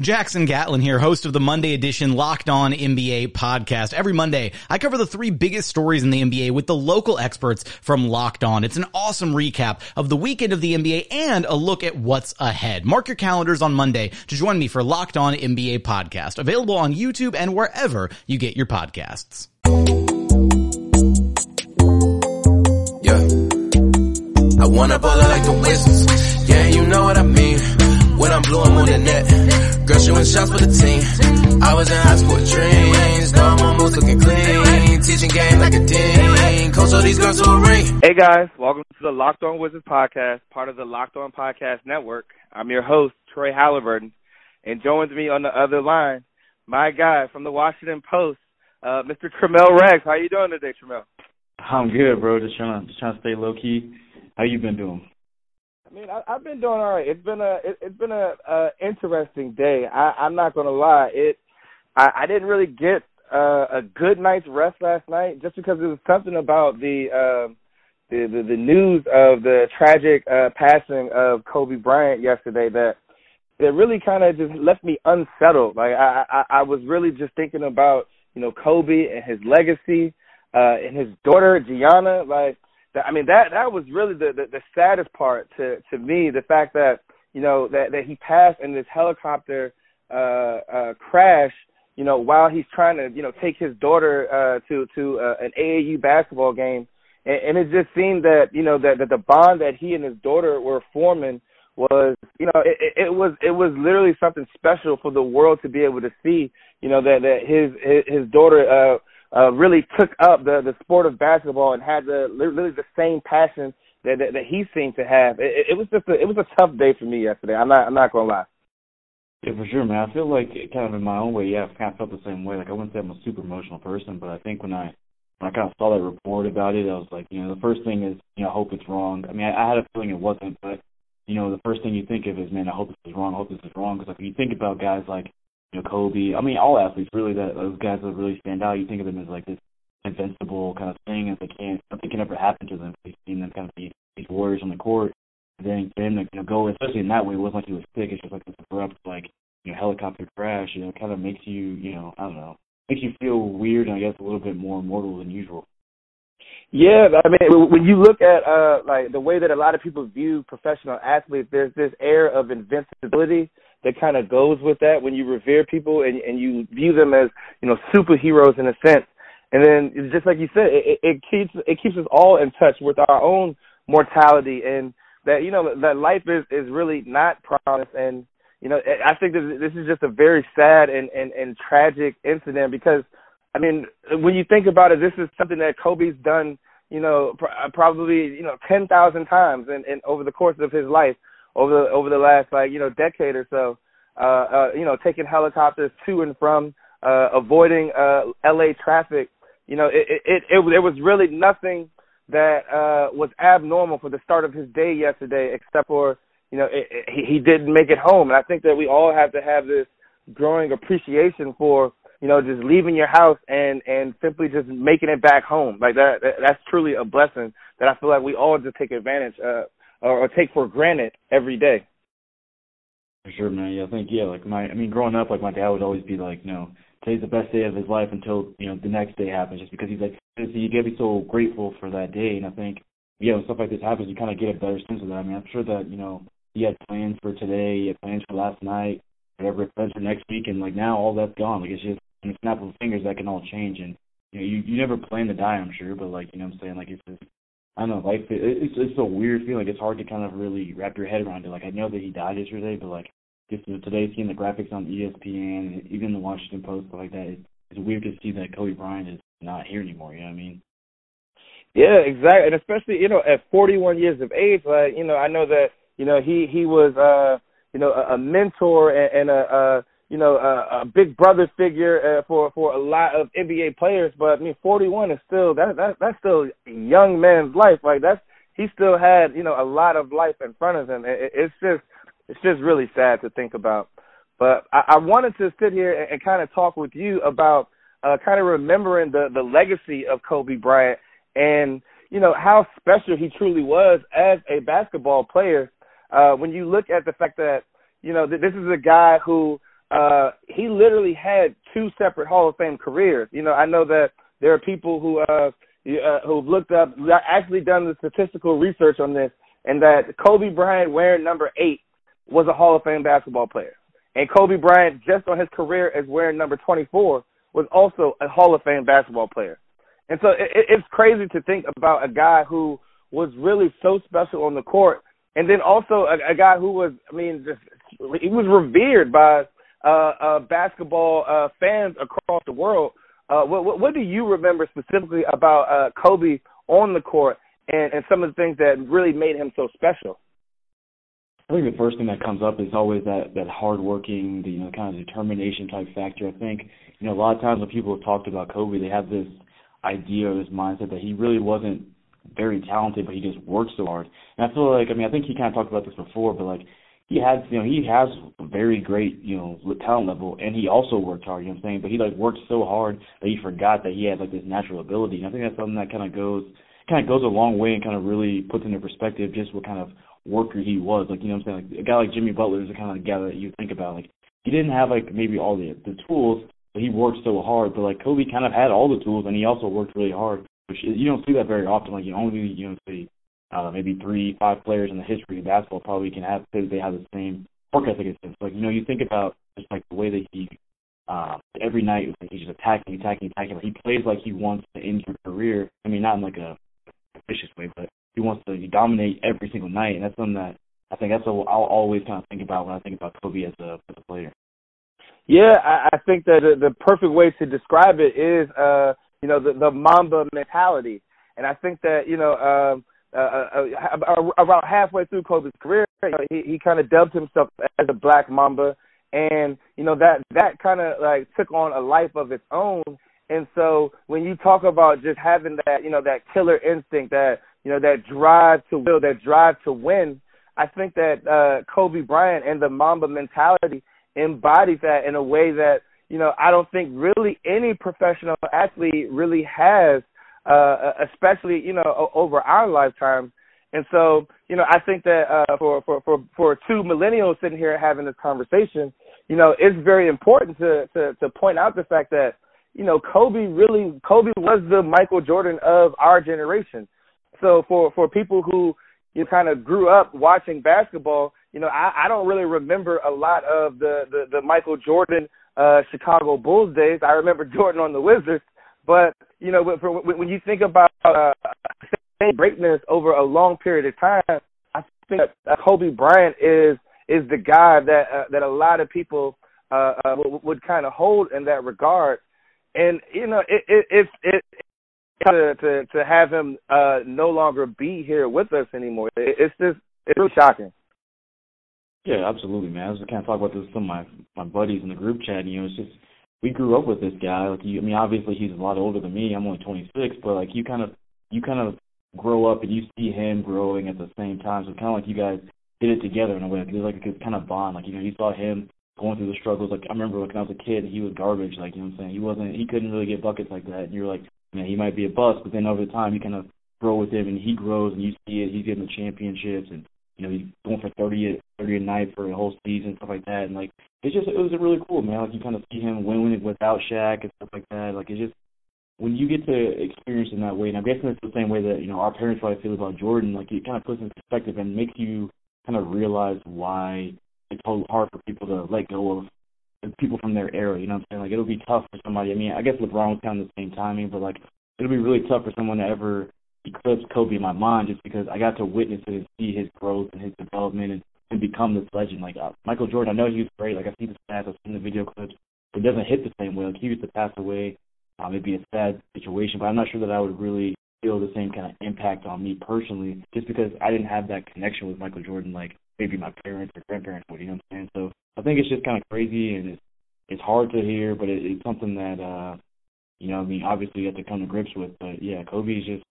Jackson Gatlin here, host of the Monday edition Locked On NBA podcast. Every Monday, I cover the three biggest stories in the NBA with the local experts from Locked On. It's an awesome recap of the weekend of the NBA and a look at what's ahead. Mark your calendars on Monday to join me for Locked On NBA podcast, available on YouTube and wherever you get your podcasts. Yeah. I wanna ball like the Wizards. Yeah, you know what I mean. When I'm blue, I'm on the net. Girl shooting shots for the team. I was in high school with dreams. Now I'm on moves looking clean. Teaching game like a dean. Coach all these girls to a ring. Hey guys, welcome to the Locked On Wizards podcast, part of the Locked On Podcast Network. I'm your host, Troy Halliburton, and joins me on the other line, my guy from the Washington Post, uh, Mr. Tramel Raggs. How you doing today, Tramel? I'm good, bro. Just trying to just trying to stay low key. How you been doing? I mean, I, I've been doing all right. It's been a it, it's been a, a interesting day. I, I'm not gonna lie. It I, I didn't really get uh, a good night's rest last night, just because there was something about the uh, the, the the news of the tragic uh, passing of Kobe Bryant yesterday that that really kind of just left me unsettled. Like I, I I was really just thinking about you know Kobe and his legacy uh, and his daughter Gianna. Like I mean that that was really the, the the saddest part to to me. The fact that you know that that he passed in this helicopter uh, uh, crash. You know while he's trying to you know take his daughter uh, to to uh, an AAU basketball game, and, and it just seemed that you know that, that the bond that he and his daughter were forming was you know it, it was it was literally something special for the world to be able to see you know that that his his, his daughter uh uh, really took up the the sport of basketball and had the literally the same passion that that, that he seemed to have. It, it was just a it was a tough day for me yesterday. I'm not I'm not gonna lie. Yeah, for sure, man. I feel like kind of in my own way, yeah, I've kind of felt the same way. Like I wouldn't say I'm a super emotional person, but I think when I when I kind of saw that report about it, I was like, you know, the first thing is, you know, I hope it's wrong. I mean, I, I had a feeling it wasn't, but you know, the first thing you think of is, man, I hope this is wrong. I hope this is wrong. Because like when you think about guys like, you know, Kobe, I mean, all athletes really that those guys that really stand out. You think of them as like this invincible kind of thing, and they can't nothing can ever happen to them. We've seen them kind of be these warriors on the court. And then for him to you know, go, especially in that way, it wasn't like he was sick. It's just like this abrupt, like you know, helicopter crash. You know, kind of makes you, you know, I don't know, makes you feel weird and I guess a little bit more mortal than usual. Yeah, I mean, when you look at uh like the way that a lot of people view professional athletes, there's this air of invincibility that kind of goes with that when you revere people and and you view them as you know superheroes in a sense. And then just like you said, it, it keeps it keeps us all in touch with our own mortality and that you know that life is is really not promised. And you know, I think that this is just a very sad and and and tragic incident because I mean, when you think about it, this is something that Kobe's done, you know, pr- probably you know ten thousand times in, in over the course of his life, over the over the last like you know decade or so. Uh, uh, you know, taking helicopters to and from, uh, avoiding uh, L.A. traffic. You know, it it, it it there was really nothing that uh was abnormal for the start of his day yesterday, except for you know it, it, he, he didn't make it home. And I think that we all have to have this growing appreciation for you know, just leaving your house and and simply just making it back home. Like that, that that's truly a blessing that I feel like we all just take advantage uh or, or take for granted every day. For sure, man. Yeah, I think yeah, like my I mean, growing up, like my dad would always be like, know, today's the best day of his life until you know the next day happens, just because he's like, you get to be so grateful for that day, and I think yeah, when stuff like this happens, you kind of get a better sense of that. I mean, I'm sure that you know he had plans for today, he had plans for last night, whatever plans for next week, and like now all that's gone. Like it's just in a snap of fingers that can all change, and you know you you never plan to die, I'm sure, but like you know what I'm saying, like it's just I don't know, like it, it's it's a weird feeling. It's hard to kind of really wrap your head around it. Like I know that he died yesterday, but like just today seeing the graphics on ESPN, and even the Washington Post, like that, it's, it's weird to see that Kobe Bryant is not here anymore. You know what I mean? Yeah, exactly, and especially you know at 41 years of age, like you know I know that you know he he was uh you know a, a mentor and, and a, a you know a, a big brother figure uh, for for a lot of NBA players, but I mean 41 is still that that that's still a young man's life. Like that's he still had you know a lot of life in front of him. It, it's just it's just really sad to think about. But I, I wanted to sit here and, and kind of talk with you about uh, kind of remembering the the legacy of Kobe Bryant and you know how special he truly was as a basketball player. Uh, when you look at the fact that you know that this is a guy who uh, he literally had two separate Hall of Fame careers. You know, I know that there are people who uh, uh, who've looked up, actually done the statistical research on this, and that Kobe Bryant wearing number eight was a Hall of Fame basketball player, and Kobe Bryant just on his career as wearing number 24 was also a Hall of Fame basketball player. And so it, it's crazy to think about a guy who was really so special on the court, and then also a, a guy who was, I mean, just he was revered by uh, uh, basketball uh, fans across the world. Uh, what, what, do you remember specifically about uh, Kobe on the court and, and some of the things that really made him so special? I think the first thing that comes up is always that that hardworking, the you know kind of determination type factor. I think you know a lot of times when people have talked about Kobe, they have this idea or this mindset that he really wasn't very talented, but he just worked so hard. And I feel like, I mean, I think he kind of talked about this before, but like he has, you know, he has a very great, you know, talent level, and he also worked hard. You know what I'm saying? But he like worked so hard that he forgot that he had like this natural ability. And I think that's something that kind of goes, kind of goes a long way and kind of really puts into perspective just what kind of worker he was. Like, you know what I'm saying? Like a guy like Jimmy Butler is the kind of guy that you think about. Like he didn't have like maybe all the the tools, but he worked so hard. But like Kobe kind of had all the tools, and he also worked really hard, which you don't see that very often. Like you only you know see uh, maybe three, five players in the history of basketball probably can have say they have the same work ethic as him. Like you know, you think about just like the way that he uh, every night he's just attacking, attacking, attacking. Like, he plays like he wants to end your career. I mean, not in like a vicious way, but he wants to dominate every single night, and that's something that I think that's what I'll always kind of think about when I think about Kobe as a as a player. Yeah, I, I think that the, the perfect way to describe it is, uh, you know, the, the Mamba mentality, and I think that you know, um, uh, uh, uh, around halfway through Kobe's career, you know, he he kind of dubbed himself as a Black Mamba, and you know that that kind of like took on a life of its own. And so when you talk about just having that, you know, that killer instinct, that you know, that drive to will, that drive to win, I think that uh, Kobe Bryant and the Mamba mentality embodies that in a way that you know I don't think really any professional athlete really has, uh, especially you know over our lifetimes. And so you know I think that uh, for for for for two millennials sitting here having this conversation, you know it's very important to to to point out the fact that you know Kobe really Kobe was the Michael Jordan of our generation. So for for people who you kind of grew up watching basketball, you know, I, I don't really remember a lot of the the, the Michael Jordan uh, Chicago Bulls days. I remember Jordan on the Wizards, but you know, when you think about uh, greatness over a long period of time, I think that Kobe Bryant is is the guy that uh, that a lot of people uh, uh, would, would kind of hold in that regard. And you know, it it it, it to to to have him uh no longer be here with us anymore. It, it's just it's really shocking. Yeah, absolutely, man. I was kind of talking about this with some of my my buddies in the group chat. You know, it's just we grew up with this guy. Like, you, I mean, obviously he's a lot older than me. I'm only 26, but like you kind of you kind of grow up and you see him growing at the same time. So kind of like you guys did it together in a way. There's like a kind of bond. Like you know, you saw him going through the struggles. Like I remember like, when I was a kid, he was garbage. Like you know what I'm saying. He wasn't. He couldn't really get buckets like that. And you're like, know, he might be a bust, but then over the time you kind of grow with him and he grows and you see it. He's getting the championships and you know, he's going for 30, 30 a night for a whole season, stuff like that. And like, it's just, it was really cool, man. Like, you kind of see him winning without Shaq and stuff like that. Like, it's just, when you get to experience in that way, and I'm guessing it's the same way that, you know, our parents probably feel about Jordan, like, it kind of puts in perspective and makes you kind of realize why it's so hard for people to let go of people from their era. You know what I'm saying? Like, it'll be tough for somebody. I mean, I guess LeBron was kind of the same timing, but like, it'll be really tough for someone to ever eclipse Kobe in my mind just because I got to witness it and see his growth and his development and, and become this legend. Like uh, Michael Jordan, I know he was great. Like I see the stats, I've seen the video clips, it doesn't hit the same way. Like he used to pass away. Um, it'd be a sad situation, but I'm not sure that I would really feel the same kind of impact on me personally, just because I didn't have that connection with Michael Jordan like maybe my parents or grandparents would. You know what I'm saying? So I think it's just kind of crazy and it's it's hard to hear, but it, it's something that uh, you know, I mean, obviously you have to come to grips with. But yeah, Kobe's just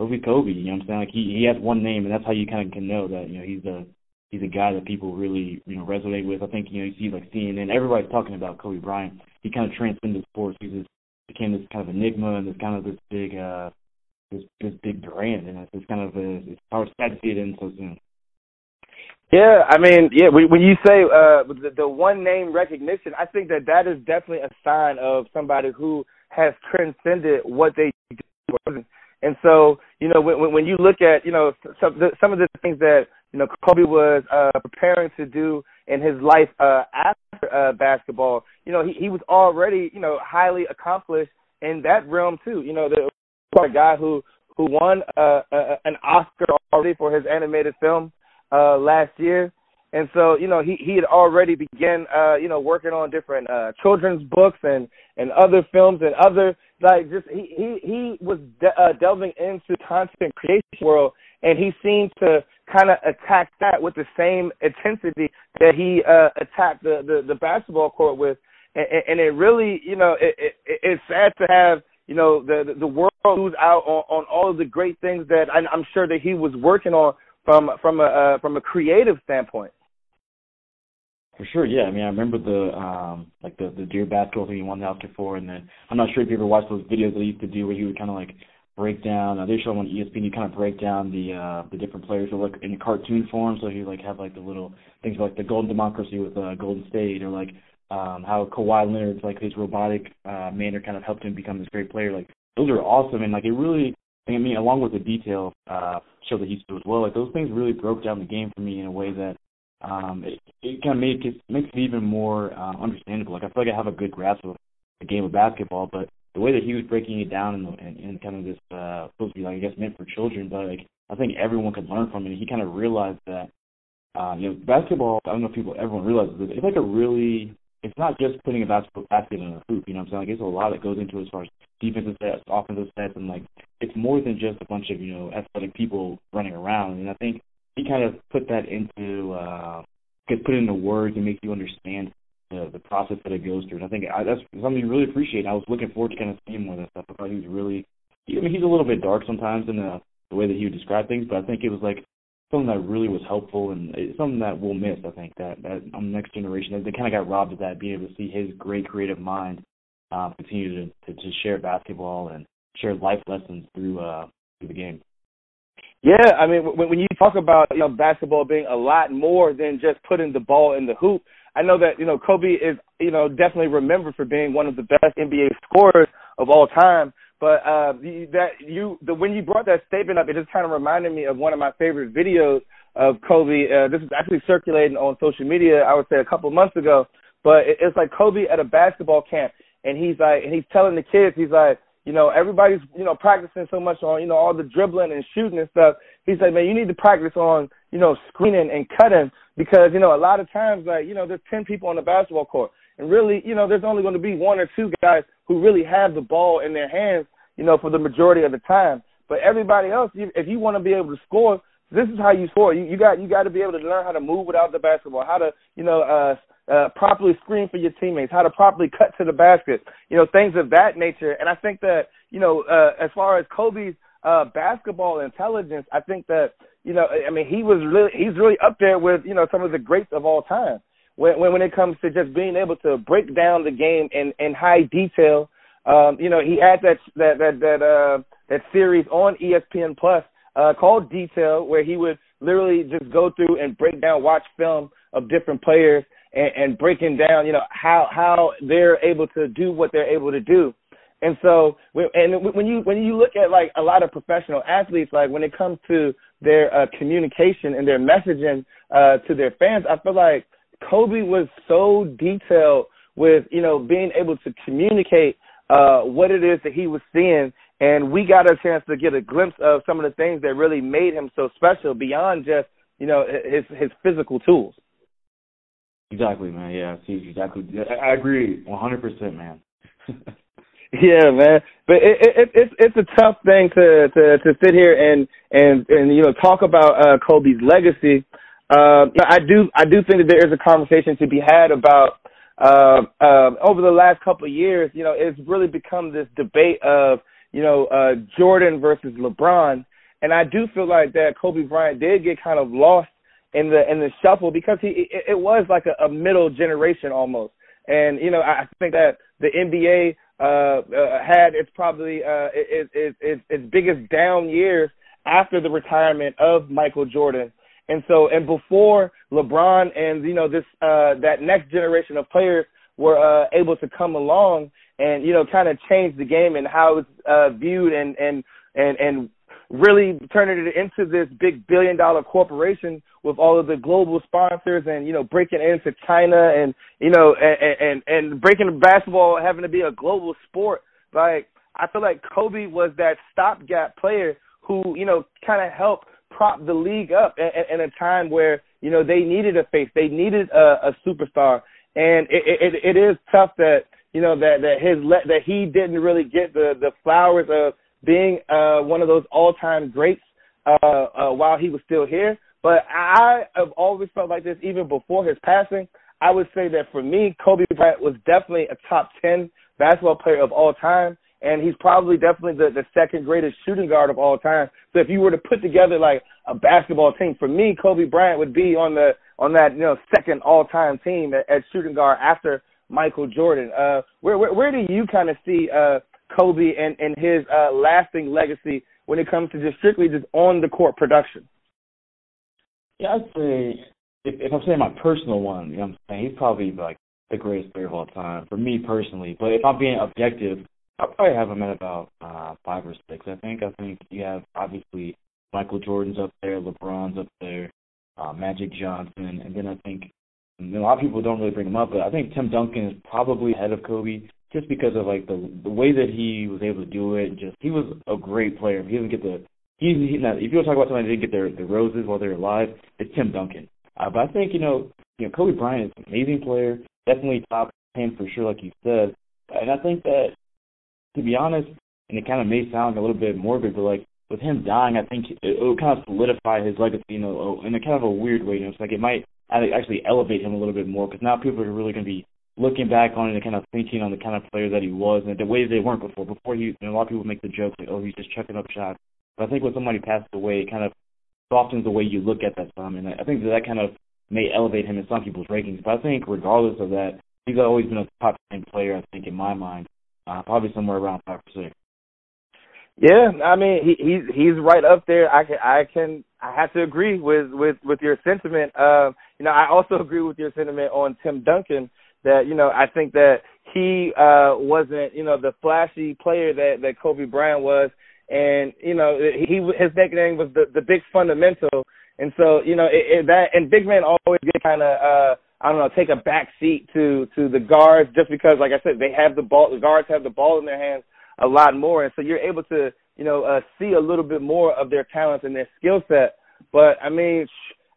Kobe Kobe, you know what I'm saying? Like he he has one name and that's how you kinda can know that, you know, he's a he's a guy that people really, you know, resonate with. I think, you know, you see like CNN, everybody's talking about Kobe Bryant. He kinda transcended sports. He just became this kind of enigma and this kind of this big uh this this big brand and it's, kind of a it's hard sad to see it in so soon. Yeah, I mean, yeah. When you say uh, the, the one name recognition, I think that that is definitely a sign of somebody who has transcended what they do. And so, you know, when when you look at, you know, some some of the things that you know Kobe was uh, preparing to do in his life uh, after uh, basketball, you know, he he was already, you know, highly accomplished in that realm too. You know, the a guy who who won uh, uh, an Oscar already for his animated film uh, last year. And so, you know, he he had already began, uh, you know, working on different uh, children's books and and other films and other like just he he he was de- uh, delving into content creation world, and he seemed to kind of attack that with the same intensity that he uh, attacked the, the the basketball court with, and, and it really, you know, it, it it's sad to have you know the the world lose out on, on all of the great things that I'm sure that he was working on from from a uh, from a creative standpoint. For sure, yeah. I mean, I remember the um like the the Dear Basketball thing he won the Oscar for, and then I'm not sure if you ever watched those videos that he used to do where he would kind of like break down. Uh, they show them on ESPN. You kind of break down the uh the different players, or like in cartoon form. So he like have like the little things like the Golden Democracy with uh, Golden State, or like um how Kawhi Leonard's like his robotic uh manner kind of helped him become this great player. Like those are awesome, and like it really. I mean, along with the detail uh, show that he used as well, like those things really broke down the game for me in a way that um, it, it kind of make it makes it even more uh, understandable. Like I feel like I have a good grasp of the game of basketball, but the way that he was breaking it down and and, and kind of this uh, supposed to be like I guess meant for children, but like I think everyone could learn from it. He kind of realized that uh, you know basketball. I don't know if people everyone realizes this. It's like a really it's not just putting a basketball basket in a hoop. You know what I'm saying? Like there's a lot that goes into it as far as defensive sets, offensive sets, and like it's more than just a bunch of you know athletic people running around. And I think he kind of put that into uh gets put into words and makes you understand the the process that it goes through. And I think I, that's something you really appreciate. I was looking forward to kind of seeing more of that stuff. I thought he was really, I mean, he's a little bit dark sometimes in the the way that he would describe things, but I think it was like something that really was helpful and it's something that we'll miss. I think that that on the next generation, they kind of got robbed of that, being able to see his great creative mind uh, continue to, to to share basketball and share life lessons through uh through the game. Yeah, I mean, when, when you talk about you know basketball being a lot more than just putting the ball in the hoop, I know that you know Kobe is you know definitely remembered for being one of the best NBA scorers of all time. But uh, that you the when you brought that statement up, it just kind of reminded me of one of my favorite videos of Kobe. Uh, this is actually circulating on social media. I would say a couple months ago, but it, it's like Kobe at a basketball camp, and he's like, and he's telling the kids, he's like you know, everybody's, you know, practicing so much on, you know, all the dribbling and shooting and stuff. He said, man, you need to practice on, you know, screening and cutting because, you know, a lot of times, like, you know, there's 10 people on the basketball court. And really, you know, there's only going to be one or two guys who really have the ball in their hands, you know, for the majority of the time. But everybody else, if you want to be able to score, this is how you score. You, you got you got to be able to learn how to move without the basketball, how to you know uh, uh, properly screen for your teammates, how to properly cut to the basket, you know, things of that nature. And I think that, you know, uh, as far as Kobe's uh, basketball intelligence, I think that, you know, I mean, he was really, he's really up there with, you know, some of the greats of all time when, when, when it comes to just being able to break down the game in, in high detail. Um, you know, he had that, that, that, that, uh, that series on ESPN Plus, uh, called Detail where he would literally just go through and break down, watch film of different players and, and breaking down, you know, how how they're able to do what they're able to do. And so, and when you when you look at like a lot of professional athletes, like when it comes to their uh, communication and their messaging uh, to their fans, I feel like Kobe was so detailed with you know being able to communicate uh, what it is that he was seeing, and we got a chance to get a glimpse of some of the things that really made him so special beyond just you know his his physical tools. Exactly, man. Yeah, see, exactly. I agree, 100%, man. Yeah, man. But it, it, it's it's a tough thing to to to sit here and and and you know talk about uh, Kobe's legacy. Uh, I do I do think that there is a conversation to be had about uh, uh, over the last couple of years. You know, it's really become this debate of you know uh, Jordan versus LeBron, and I do feel like that Kobe Bryant did get kind of lost in the in the shuffle because he it, it was like a, a middle generation almost. And you know, I think that the NBA uh, uh, had its probably uh, its, its, its, biggest down years after the retirement of Michael Jordan. And so, and before LeBron and you know this uh, that next generation of players were uh, able to come along and you know kind of change the game and how it's uh, viewed and and and and really turning it into this big billion dollar corporation with all of the global sponsors and you know breaking into China and you know and and, and breaking basketball having to be a global sport. Like I feel like Kobe was that stopgap player who you know kind of helped prop the league up in, in a time where you know they needed a face they needed a, a superstar. And it, it it is tough that you know that that his le- that he didn't really get the the flowers of being uh, one of those all-time greats uh, uh, while he was still here. But I have always felt like this even before his passing. I would say that for me, Kobe Bryant was definitely a top 10 basketball player of all time. And he's probably definitely the, the second greatest shooting guard of all time. So if you were to put together like a basketball team, for me, Kobe Bryant would be on the on that you know second all time team at, at shooting guard after Michael Jordan. Uh, where where, where do you kind of see uh, Kobe and, and his uh, lasting legacy when it comes to just strictly just on the court production? Yeah, I'd say if, if I'm saying my personal one, you know what I'm saying, he's probably like the greatest player of all time for me personally. But if I'm being objective, I probably have him at about uh, five or six. I think. I think you have obviously Michael Jordan's up there, LeBron's up there, uh, Magic Johnson, and then I think you know, a lot of people don't really bring him up, but I think Tim Duncan is probably ahead of Kobe just because of like the the way that he was able to do it. Just he was a great player. He didn't get the he, he now, if you want to talk about somebody that didn't get their the roses while they're alive, it's Tim Duncan. Uh, but I think you know you know Kobe Bryant is an amazing player, definitely top ten for sure, like you said. And I think that to be honest, and it kind of may sound a little bit morbid, but like with him dying, I think it, it will kind of solidify his legacy, you know, in a kind of a weird way. You know, it's like it might actually elevate him a little bit more because now people are really going to be looking back on it and kind of thinking on the kind of player that he was and the ways they weren't before. Before he, you know, a lot of people make the joke like, oh, he's just chucking up shots. But I think when somebody passes away, it kind of softens the way you look at that time, and I think that that kind of may elevate him in some people's rankings. But I think regardless of that, he's always been a top ten player. I think in my mind, uh, probably somewhere around five or six. Yeah, I mean he he's he's right up there. I can I can I have to agree with with with your sentiment. Uh, you know, I also agree with your sentiment on Tim Duncan that you know I think that he uh wasn't you know the flashy player that that Kobe Bryant was, and you know he his nickname was the the big fundamental, and so you know it, it, that and big men always get kind of uh I don't know take a back seat to to the guards just because like I said they have the ball the guards have the ball in their hands a lot more, and so you're able to you know uh, see a little bit more of their talents and their skill set. But I mean.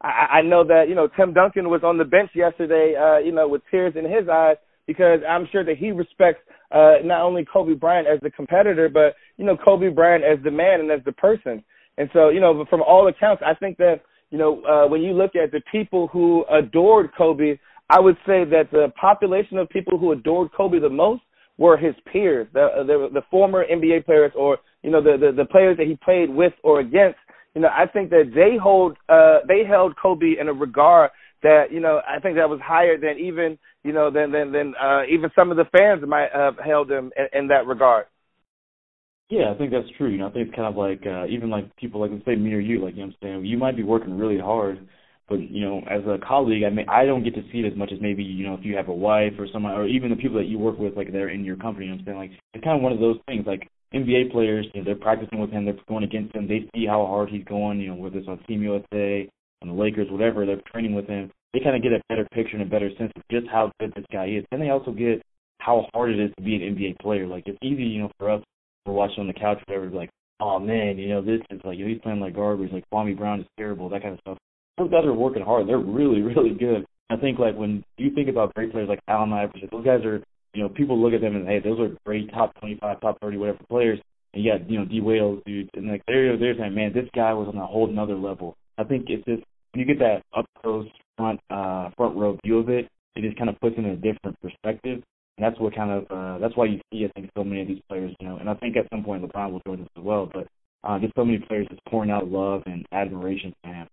I, I know that you know Tim Duncan was on the bench yesterday, uh, you know, with tears in his eyes because I'm sure that he respects uh, not only Kobe Bryant as the competitor, but you know Kobe Bryant as the man and as the person. And so, you know, from all accounts, I think that you know uh, when you look at the people who adored Kobe, I would say that the population of people who adored Kobe the most were his peers, the the, the former NBA players, or you know the, the the players that he played with or against you know, I think that they hold uh they held Kobe in a regard that, you know, I think that was higher than even, you know, than than than uh even some of the fans might have held him in, in that regard. Yeah, I think that's true. You know, I think it's kind of like uh, even like people like let's say me or you, like you know what I'm saying, you might be working really hard, but you know, as a colleague, I mean, I don't get to see it as much as maybe you know if you have a wife or someone, or even the people that you work with, like they're in your company. You know what I'm saying, like it's kind of one of those things. Like NBA players, you know, they're practicing with him, they're going against him, they see how hard he's going. You know, whether it's on Team USA, on the Lakers, whatever, they're training with him. They kind of get a better picture and a better sense of just how good this guy is. And they also get how hard it is to be an NBA player. Like it's easy, you know, for us we're watching on the couch, whatever, like, oh man, you know, this is like you know, he's playing like garbage, like Kwame Brown is terrible, that kind of stuff. Those guys are working hard. They're really, really good. I think like when you think about great players like Allen Iverson, those guys are, you know, people look at them and hey, those are great top 25, top 30, whatever players. And got, you know, D Wade, dude, and like they're they're saying, man, this guy was on a whole another level. I think it's just when you get that up close front uh front row view of it, it just kind of puts it in a different perspective. And that's what kind of uh, that's why you see I think so many of these players, you know, and I think at some point LeBron will join us as well. But uh, just so many players just pouring out love and admiration for him.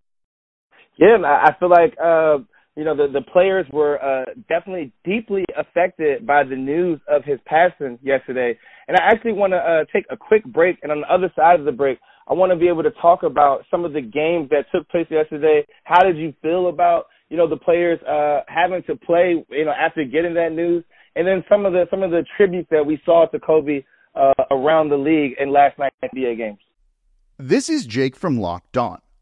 Yeah, I feel like uh, you know the the players were uh, definitely deeply affected by the news of his passing yesterday. And I actually want to uh, take a quick break, and on the other side of the break, I want to be able to talk about some of the games that took place yesterday. How did you feel about you know the players uh, having to play you know after getting that news? and then some of the some of the tributes that we saw to Kobe uh, around the league in last night's NBA games. This is Jake from Locked On.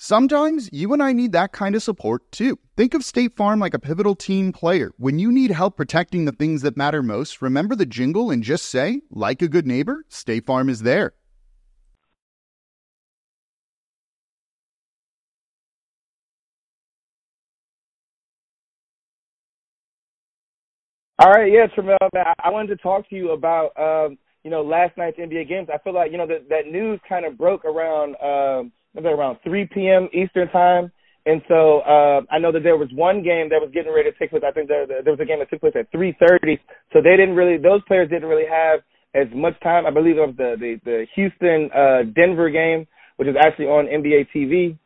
Sometimes you and I need that kind of support too. Think of State Farm like a pivotal team player. When you need help protecting the things that matter most, remember the jingle and just say, like a good neighbor, State Farm is there. All right, yeah, Tramel, I wanted to talk to you about um, you know last night's NBA games. I feel like you know that that news kind of broke around. Um, maybe around 3 p.m. Eastern time. And so uh, I know that there was one game that was getting ready to take place. I think there, there was a game that took place at 3:30. So they didn't really; those players didn't really have as much time. I believe it was the the, the Houston uh, Denver game, which is actually on NBA TV.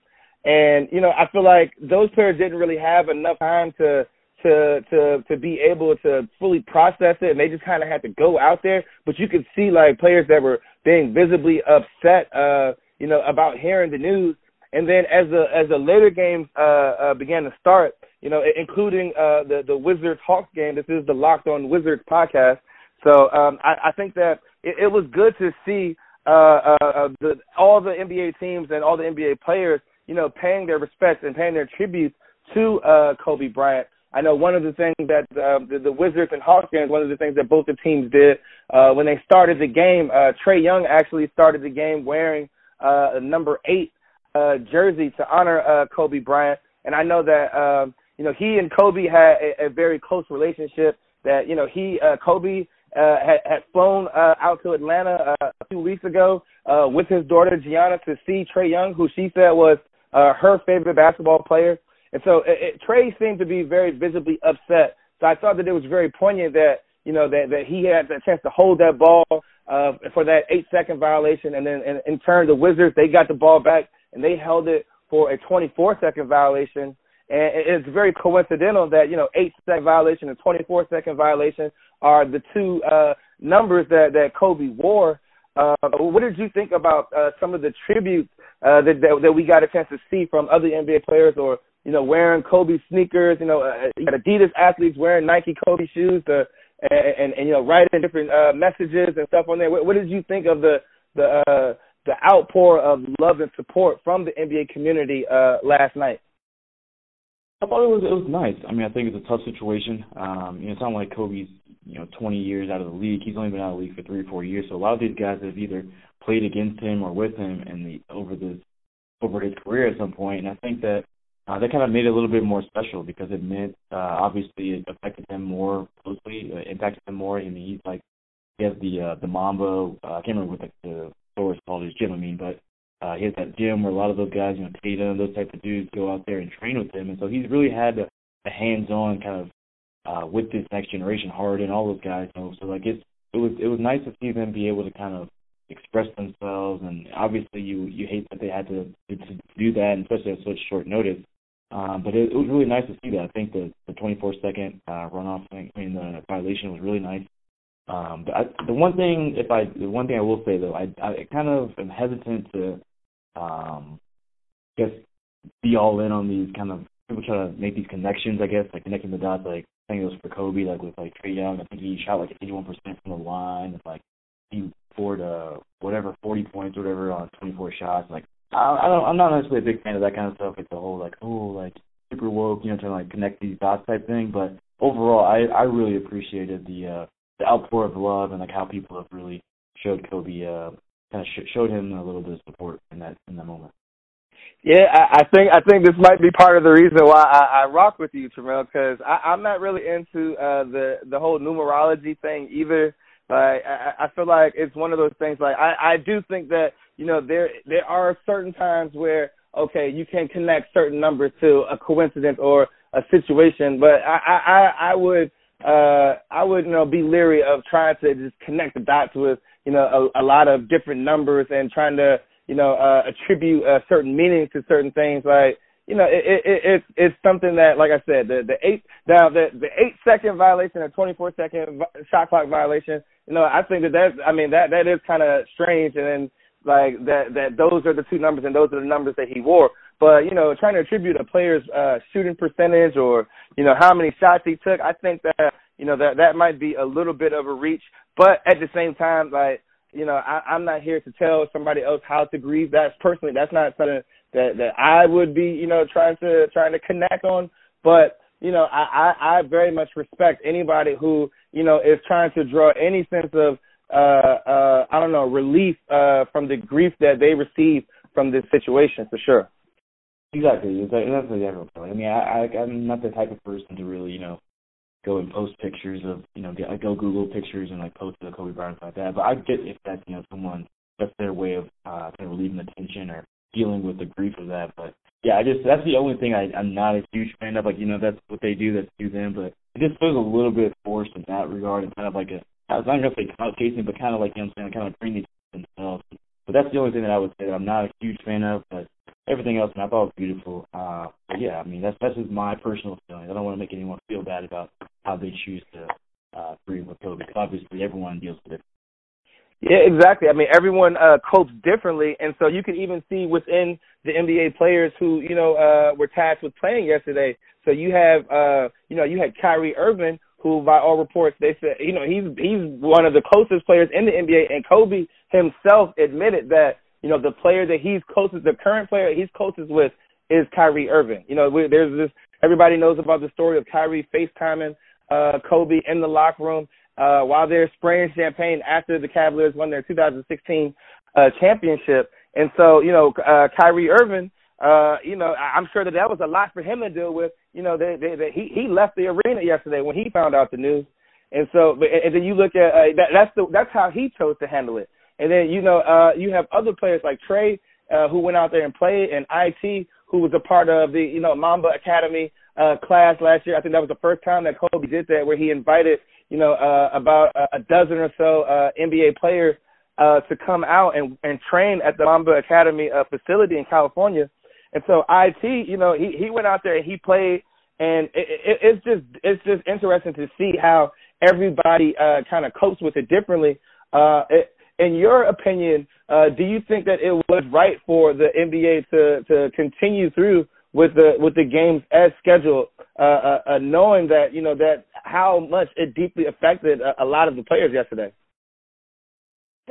And you know, I feel like those players didn't really have enough time to to to to be able to fully process it, and they just kind of had to go out there. But you could see like players that were being visibly upset. Uh, you know, about hearing the news. And then as the as the later games uh, uh, began to start, you know, including uh, the the Wizards Hawks game. This is the Locked On Wizards podcast. So um, I, I think that it, it was good to see uh, uh, uh, the, all the NBA teams and all the NBA players, you know, paying their respects and paying their tributes to uh, Kobe Bryant. I know one of the things that uh, the, the Wizards and Hawks games, one of the things that both the teams did uh, when they started the game, uh, Trae Young actually started the game wearing uh, number eight uh, jersey to honor uh, Kobe Bryant. And I know that um, you know he and Kobe had a, a very close relationship. That you know he uh, Kobe uh, had, had flown uh, out to Atlanta uh, a few weeks ago uh, with his daughter Gianna to see Trae Young, who she said was uh, her favorite basketball player. And so it, it, Trae seemed to be very visibly upset. So I thought that it was very poignant that you know that that he had the chance to hold that ball uh, for that eight second violation, and then in, in turn the Wizards they got the ball back and they held it for a 24 second violation. And it's very coincidental that you know eight second violation and 24 second violation are the two uh, numbers that that Kobe wore. Uh, what did you think about uh, some of the tributes uh, that, that that we got a chance to see from other NBA players, or you know, wearing Kobe sneakers? You know, uh, Adidas athletes wearing Nike Kobe shoes. The and, and, and you know writing different uh, messages and stuff on there. What, what did you think of the the uh, the outpour of love and support from the NBA community uh, last night? I thought it was it was nice. I mean, I think it's a tough situation. Um, you know, it's not like Kobe's you know 20 years out of the league. He's only been out of the league for three or four years. So a lot of these guys have either played against him or with him in the over the over his career at some point. And I think that uh, that kind of made it a little bit more special because it meant uh, obviously it affected him more closely, uh, impacted him more. I mean, he's like he has the uh, the Mamba. Uh, I can't remember what the, the store is called his gym. I mean, but uh, he has that gym where a lot of those guys, you know, Tatum, those type of dudes go out there and train with him, and so he's really had a, a hands-on kind of uh, with this next generation, Harden, all those guys. You know, so like it's it was it was nice to see them be able to kind of express themselves, and obviously you you hate that they had to to, to do that, and especially at such short notice. Um, but it, it was really nice to see that. I think the the 24 second uh, runoff, I mean the violation was really nice. Um, but I, the one thing, if I, the one thing I will say though, I, I kind of am hesitant to, um, guess be all in on these kind of people try to make these connections. I guess like connecting the dots. Like I think it was for Kobe, like with like Trae Young. I think he shot like 81% from the line. It's like he scored uh whatever 40 points whatever on 24 shots. Like I, don't, I'm not necessarily a big fan of that kind of stuff. It's the whole like oh like super woke, you know, trying to like connect these dots type thing. But overall, I I really appreciated the uh the outpour of love and like how people have really showed Kobe uh kind of sh- showed him a little bit of support in that in that moment. Yeah, I, I think I think this might be part of the reason why I, I rock with you, Tramel, because I'm not really into uh, the the whole numerology thing either. Like I, I feel like it's one of those things. Like I, I do think that you know there there are certain times where okay you can connect certain numbers to a coincidence or a situation, but I I, I would uh, I would, you know, be leery of trying to just connect the dots with, you know, a, a lot of different numbers and trying to, you know, uh, attribute a certain meaning to certain things. Like, you know, it, it, it, it's it's something that, like I said, the the eight now the the eight second violation, a twenty four second shot clock violation. You know, I think that that's, I mean, that that is kind of strange, and then like that that those are the two numbers and those are the numbers that he wore. But you know, trying to attribute a player's uh, shooting percentage or you know how many shots he took, I think that you know that that might be a little bit of a reach. But at the same time, like you know, I, I'm not here to tell somebody else how to grieve. That's personally, that's not something that that I would be you know trying to trying to connect on. But you know, I, I, I very much respect anybody who, you know, is trying to draw any sense of, I don't know, relief, uh, from the grief that they receive from this situation for sure. Exactly. That's exactly. I mean, I, I I'm not the type of person to really, you know, go and post pictures of, you know, get, I go Google pictures and like post the Kobe Bryant like that. But I get if that's, you know, someone that's their way of uh kind of relieving the tension or dealing with the grief of that. But yeah, I just that's the only thing I, I'm not a huge fan of. Like, you know, that's what they do, that's do them. But it just feels a little bit forced in that regard and kind of like a I was not gonna say clout chasing, but kind of like you know what I'm saying, kind of bring these themselves. But that's the only thing that I would say that I'm not a huge fan of. But everything else, and I thought was beautiful. Uh, but yeah, I mean that's that's just my personal feeling. I don't want to make anyone feel bad about how they choose to uh, grieve with because obviously everyone deals with it. Yeah, exactly. I mean, everyone uh, copes differently, and so you can even see within the NBA players who you know uh, were tasked with playing yesterday. So you have, uh, you know, you had Kyrie Irving, who by all reports they said, you know, he's he's one of the closest players in the NBA, and Kobe himself admitted that you know, the player that he's closest, the current player he's closest with is Kyrie Irving. You know, we, there's this, everybody knows about the story of Kyrie FaceTiming uh, Kobe in the locker room uh, while they're spraying champagne after the Cavaliers won their 2016 uh, championship. And so, you know, uh, Kyrie Irving, uh, you know, I'm sure that that was a lot for him to deal with. You know, they, they, he he left the arena yesterday when he found out the news, and so, and then you look at uh, that, that's the that's how he chose to handle it. And then you know uh, you have other players like Trae uh, who went out there and played, and It who was a part of the you know Mamba Academy uh, class last year. I think that was the first time that Kobe did that, where he invited you know uh, about a dozen or so uh, NBA players uh, to come out and, and train at the Mamba Academy uh, facility in California. And so It, you know, he he went out there and he played, and it, it, it's just it's just interesting to see how everybody uh, kind of copes with it differently. Uh, it, in your opinion, uh, do you think that it was right for the NBA to to continue through with the with the games as scheduled, uh, uh, uh, knowing that you know that how much it deeply affected a, a lot of the players yesterday?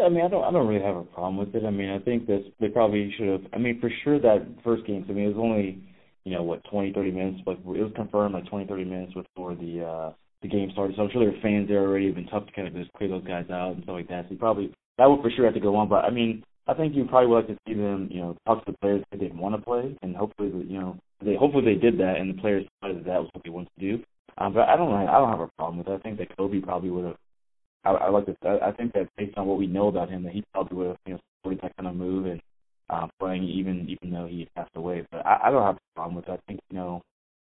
I mean, I don't, I don't really have a problem with it. I mean, I think that they probably should have. I mean, for sure that first game. I mean, it was only, you know, what 20, 30 minutes, but it was confirmed like 20, 30 minutes before the uh the game started. So I'm sure their fans there already have been tough to kind of just clear those guys out and stuff like that. So probably that would for sure have to go on. But I mean, I think you probably would like to see them, you know, talk to the players if they want to play, and hopefully, you know, they hopefully they did that, and the players decided that, that was what they wanted to do. Um, but I don't, I don't have a problem with it. I think that Kobe probably would have. I, I like to. I think that based on what we know about him, that he probably would have, you know, supported that kind of move and uh, playing even even though he passed away. But I, I don't have a problem with it. I think you know,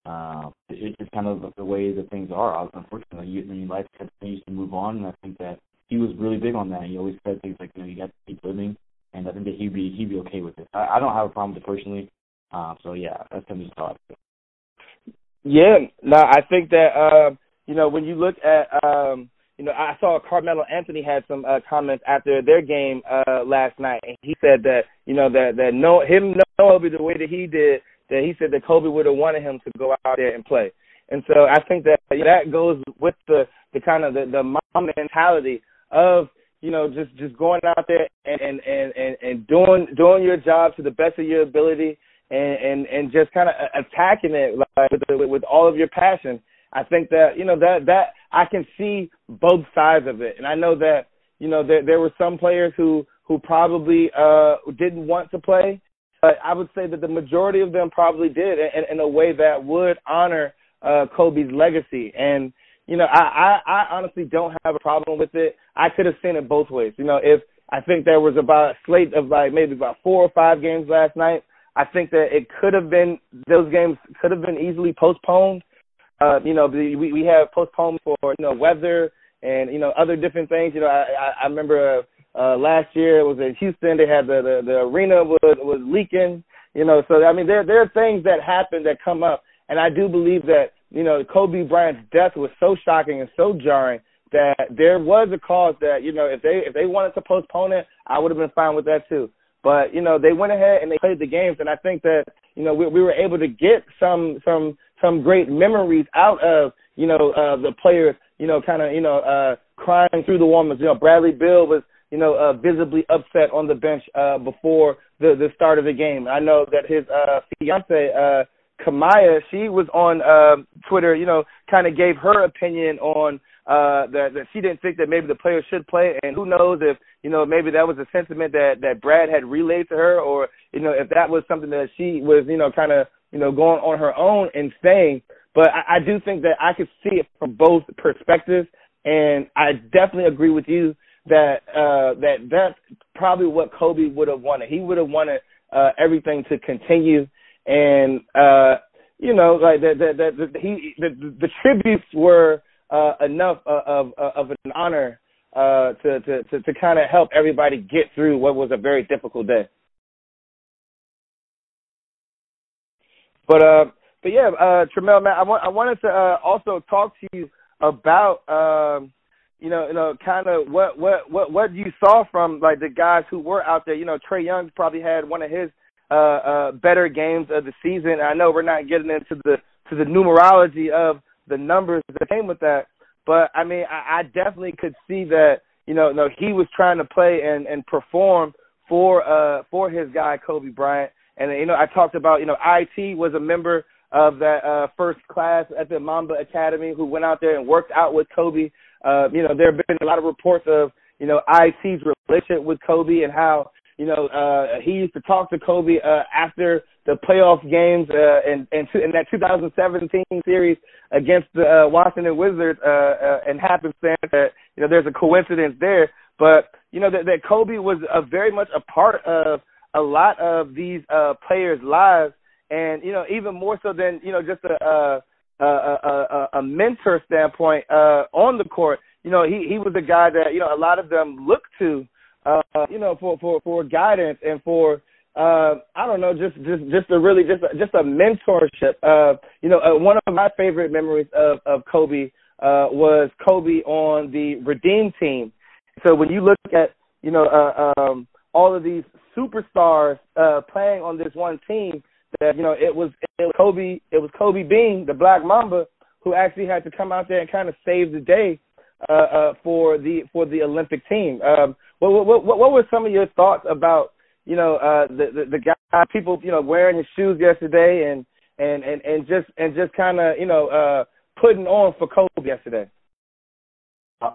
uh, it's just kind of the way that things are. Unfortunately, you, I mean, life continues to move on, and I think that he was really big on that. He always said things like, you know, you got to keep living, and I think that he'd be he'd be okay with it. I, I don't have a problem with it personally. Um, so yeah, that's kind of just how Yeah, no, I think that uh, you know when you look at um, you know I saw Carmelo Anthony had some uh, comments after their game uh, last night, and he said that you know that that no him no Kobe the way that he did that he said that Kobe would have wanted him to go out there and play, and so I think that that goes with the the kind of the the mom mentality of you know, just just going out there and and and and doing doing your job to the best of your ability and and and just kind of attacking it like with, with all of your passion. I think that you know that that I can see both sides of it, and I know that you know there there were some players who who probably uh didn't want to play, but I would say that the majority of them probably did in, in a way that would honor uh Kobe's legacy and you know, I, I, I honestly don't have a problem with it. I could have seen it both ways. You know, if I think there was about a slate of like maybe about four or five games last night, I think that it could have been those games could have been easily postponed. Uh, you know, we we have postponed for you know weather and you know other different things. You know, I I, I remember uh, uh, last year it was in Houston. They had the the, the arena was was leaking. You know, so I mean there there are things that happen that come up, and I do believe that you know, Kobe Bryant's death was so shocking and so jarring that there was a cause that, you know, if they if they wanted to postpone it, I would have been fine with that too. But, you know, they went ahead and they played the games and I think that, you know, we we were able to get some some some great memories out of, you know, uh the players, you know, kind of, you know, uh crying through the warmers. You know, Bradley Beal was you know, uh, visibly upset on the bench uh, before the the start of the game. I know that his uh, fiance uh, Kamiah, she was on uh, Twitter, you know, kind of gave her opinion on uh that that she didn't think that maybe the players should play and who knows if you know maybe that was a sentiment that that Brad had relayed to her or you know if that was something that she was you know kind of you know going on her own and saying but I, I do think that I could see it from both perspectives. And I definitely agree with you that uh that that's probably what Kobe would have wanted. He would have wanted uh everything to continue. And uh, you know, like that that that he the, the tributes were uh, enough of, of of an honor uh, to to to, to kind of help everybody get through what was a very difficult day. But uh, but yeah, uh, Tramel, man, I I wanted to uh, also talk to you about um, you know, you know, kind of what what what what you saw from like the guys who were out there. You know, Trae Young probably had one of his uh, uh, better games of the season. I know we're not getting into the to the numerology of the numbers that came with that, but I mean, I, I definitely could see that you know, no, he was trying to play and and perform for uh for his guy Kobe Bryant. And you know, I talked about you know, it was a member of that uh first class at the Mamba Academy who went out there and worked out with Kobe. Uh, you know, there have been a lot of reports of you know IT's relationship with Kobe and how you know, uh, he used to talk to Kobe uh, after the playoff games uh, in, in, in that 2017 series against the uh, Washington Wizards, uh, uh, and happenstance that you know there's a coincidence there, but you know that, that Kobe was a very much a part of a lot of these uh, players' lives, and you know even more so than you know just a a, a, a, a mentor standpoint uh, on the court. You know he he was a guy that you know a lot of them looked to uh, you know, for for for guidance and for uh, I don't know, just just just a really just a, just a mentorship. Uh, you know, uh, one of my favorite memories of of Kobe uh, was Kobe on the Redeem team. So when you look at you know uh, um, all of these superstars uh, playing on this one team, that you know it was it was Kobe it was Kobe Bean, the Black Mamba, who actually had to come out there and kind of save the day uh, uh, for the for the Olympic team. Um, what, what what what were some of your thoughts about you know uh, the, the the guy people you know wearing his shoes yesterday and and and and just and just kind of you know uh, putting on for Kobe yesterday.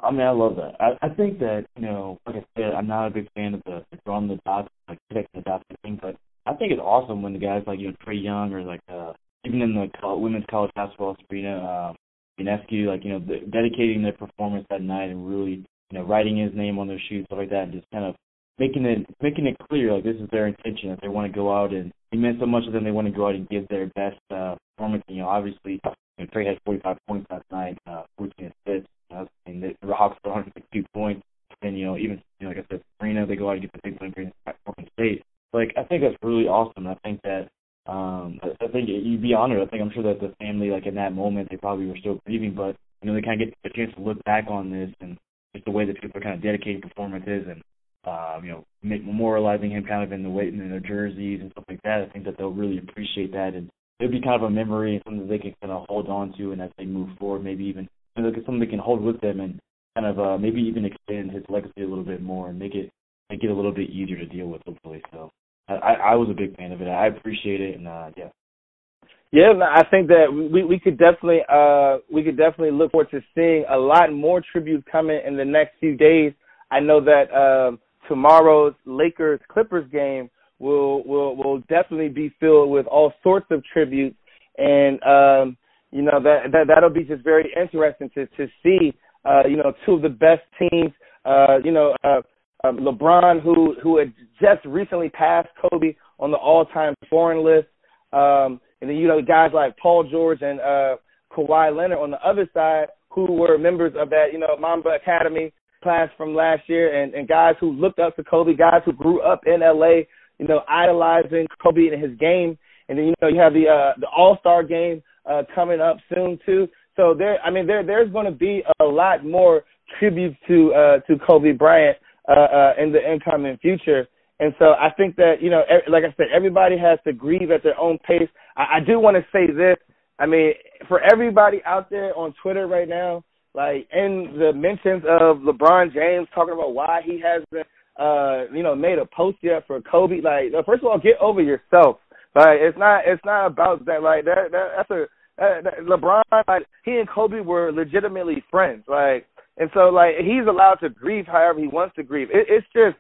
I, mean, I love that. I, I think that you know, like I said, I'm not a big fan of the, the drawing the dots, like connecting the dots thing, but I think it's awesome when the guys like you know Trae Young or like uh even in the college, women's college basketball, Sabrina uh, Ionescu, like you know, the, dedicating their performance that night and really you know writing his name on their shoes, stuff like that, and just kind of making it making it clear like this is their intention that they want to go out and it meant so much of them they want to go out and give their best uh, performance. You know, obviously, you know, Trae had 45 points last night, uh, 14 assists. Uh, and the, the Hawks scored 162 points. And you know, even you know, like I said, Sabrina, they go out and get the big win against Oregon State. Like I think that's really awesome. I think that um I, I think you'd be honored. I think I'm sure that the family, like in that moment, they probably were still grieving, but you know, they kind of get a chance to look back on this and just the way that people are kind of dedicating performances and uh, you know, memorializing him kind of in the weight in their jerseys and stuff like that. I think that they'll really appreciate that, and it'll be kind of a memory and something they can kind of hold on to, and as they move forward, maybe even you know, something they can hold with them and kind of uh, maybe even extend his legacy a little bit more and make it make it a little bit easier to deal with, hopefully. So I, I was a big fan of it. I appreciate it, and uh, yeah. Yeah, I think that we we could definitely uh we could definitely look forward to seeing a lot more tributes coming in the next few days. I know that um tomorrow's Lakers Clippers game will will will definitely be filled with all sorts of tributes and um you know that that that'll be just very interesting to to see uh you know two of the best teams uh you know uh um, LeBron who who had just recently passed Kobe on the all-time scoring list um and then you know guys like Paul George and uh Kawhi Leonard on the other side who were members of that you know Mamba Academy class from last year and, and guys who looked up to Kobe, guys who grew up in LA, you know, idolizing Kobe and his game. And then, you know, you have the uh the All Star game uh coming up soon too. So there I mean there there's gonna be a lot more tributes to uh to Kobe Bryant uh uh in the incoming future. And so I think that, you know, like I said, everybody has to grieve at their own pace. I, I do want to say this. I mean, for everybody out there on Twitter right now, like in the mentions of LeBron James talking about why he hasn't uh you know made a post yet for Kobe like first of all get over yourself like it's not it's not about that like that, that that's a LeBron like he and Kobe were legitimately friends like and so like he's allowed to grieve however he wants to grieve it, it's just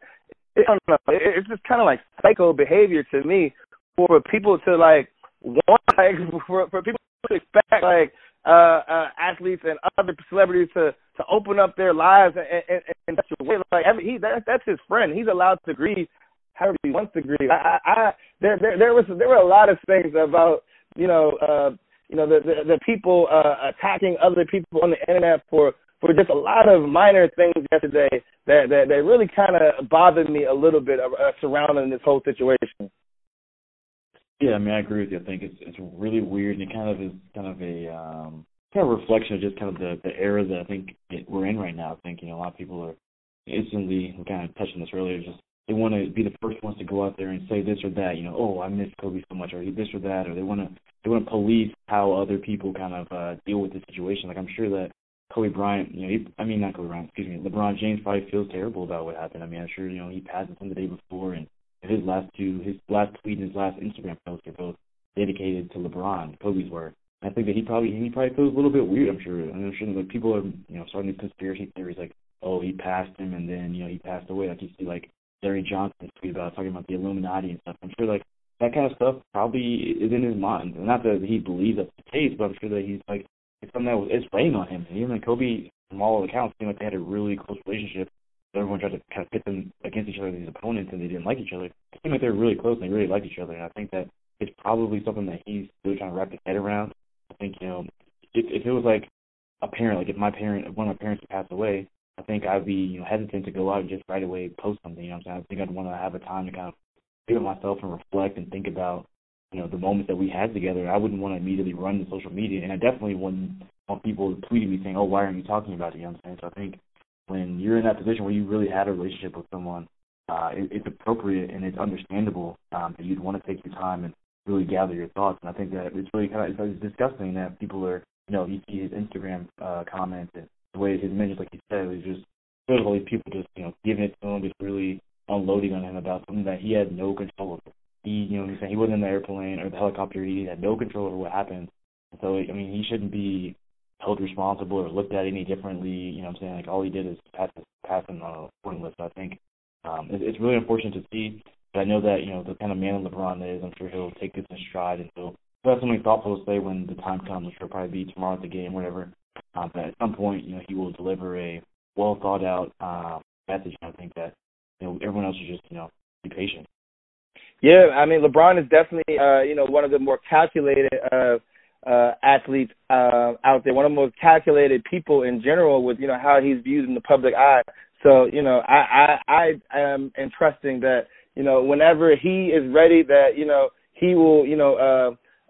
I don't know it, it's just kind of like psycho behavior to me for people to like want like for for people to expect like uh, uh, athletes and other celebrities to to open up their lives and in such a way. Like I mean, he that, that's his friend. He's allowed to grieve however he wants to grieve. I, I, I there, there there was there were a lot of things about you know uh, you know the the, the people uh, attacking other people on the internet for for just a lot of minor things yesterday that that, that really kind of bothered me a little bit uh, surrounding this whole situation. Yeah, I mean, I agree with you. I think it's it's really weird, and it kind of is kind of a um, kind of reflection of just kind of the the era that I think it, we're in right now. I think you know a lot of people are instantly kind of touched on this earlier. Just they want to be the first ones to go out there and say this or that. You know, oh, I miss Kobe so much, or this or that, or they want to they want to police how other people kind of uh, deal with the situation. Like I'm sure that Kobe Bryant, you know, he, I mean not Kobe Bryant, excuse me, LeBron James probably feels terrible about what happened. I mean, I'm sure you know he passed him the day before and his last two, his last tweet and his last Instagram post are both dedicated to LeBron. Kobe's work. I think that he probably he probably feels a little bit weird. I'm sure. I'm sure that people are you know starting these conspiracy theories like, oh, he passed him and then you know he passed away. Like you see like Larry Johnson tweet about talking about the Illuminati and stuff. I'm sure like that kind of stuff probably is in his mind. Not that he believes that's the case, but I'm sure that he's like it's something that was, is weighing on him. And even Kobe, from all accounts, seemed like they had a really close relationship everyone tried to kind of pit them against each other, these opponents, and they didn't like each other. It seemed like they were really close and they really liked each other. And I think that it's probably something that he's really trying to wrap his head around. I think, you know, if, if it was like a parent, like if my parent, if one of my parents passed away, I think I'd be, you know, hesitant to go out and just right away post something. You know what I'm saying? I think I'd want to have a time to kind of of myself and reflect and think about, you know, the moments that we had together. I wouldn't want to immediately run to social media, and I definitely wouldn't want people tweeting me saying, "Oh, why aren't you talking about it?" You know what I'm saying? So I think when you're in that position where you really had a relationship with someone, uh, it, it's appropriate and it's understandable um, that you'd want to take your time and really gather your thoughts. And I think that it's really kind of it's disgusting that people are, you know, you see his Instagram uh, comments and the way his mentions, like you said, was just there's all these people just, you know, giving it to him, just really unloading on him about something that he had no control over. He, you know, he's saying he wasn't in the airplane or the helicopter. He had no control over what happened. So I mean, he shouldn't be held responsible or looked at any differently. You know what I'm saying? Like all he did is pass pass him on a point list. I think um, it, it's really unfortunate to see. But I know that you know the kind of man LeBron is. I'm sure he'll take this in stride and he'll, he'll something thoughtful to say when the time comes, which will probably be tomorrow at the game, whatever. Um, but at some point, you know, he will deliver a well thought out uh, message. And I think that you know everyone else should just you know be patient. Yeah, I mean LeBron is definitely uh, you know one of the more calculated uh, uh, athletes uh, out there, one of the most calculated people in general with you know how he's viewed in the public eye. So you know I I, I am entrusting that you know whenever he is ready that you know he will you know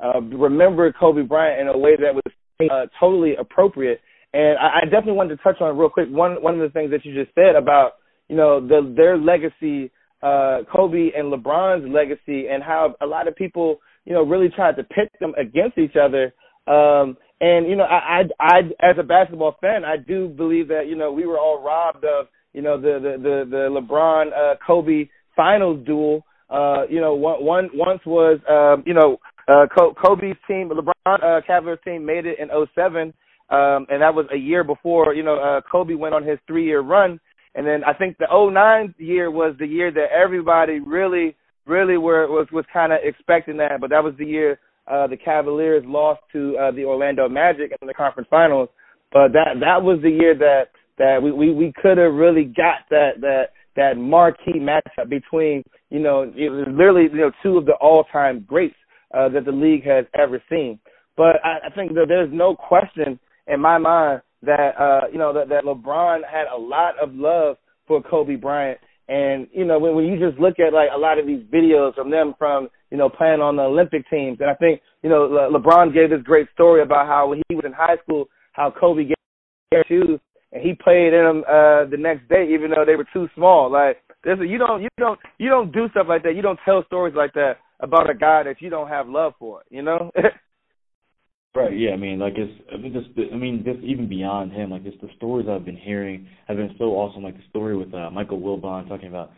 uh, uh, remember Kobe Bryant in a way that was uh, totally appropriate. And I, I definitely wanted to touch on real quick one one of the things that you just said about you know the their legacy uh, Kobe and LeBron's legacy and how a lot of people, you know, really tried to pit them against each other. Um, and you know, I, I, I, as a basketball fan, I do believe that you know we were all robbed of you know the the the, the LeBron uh, Kobe finals duel. Uh, you know, one, one once was um, you know uh, Kobe's team, LeBron uh, Cavaliers team made it in 07, um, and that was a year before you know uh, Kobe went on his three year run. And then I think the 09 year was the year that everybody really, really were was was kind of expecting that. But that was the year uh, the Cavaliers lost to uh, the Orlando Magic in the conference finals. But that that was the year that that we we, we could have really got that that that marquee matchup between you know literally you know two of the all time greats uh, that the league has ever seen. But I, I think that there's no question in my mind that uh, you know that, that LeBron had a lot of love for Kobe Bryant. And you know when, when you just look at like a lot of these videos from them from you know playing on the Olympic teams, and I think you know Le- LeBron gave this great story about how when he was in high school, how Kobe gave him shoes and he played in them uh, the next day, even though they were too small. Like this, you don't you don't you don't do stuff like that. You don't tell stories like that about a guy that you don't have love for. You know. Right. Yeah. I mean, like it's. I mean, just. I mean, just even beyond him, like just the stories I've been hearing have been so awesome. Like the story with uh, Michael Wilbon talking about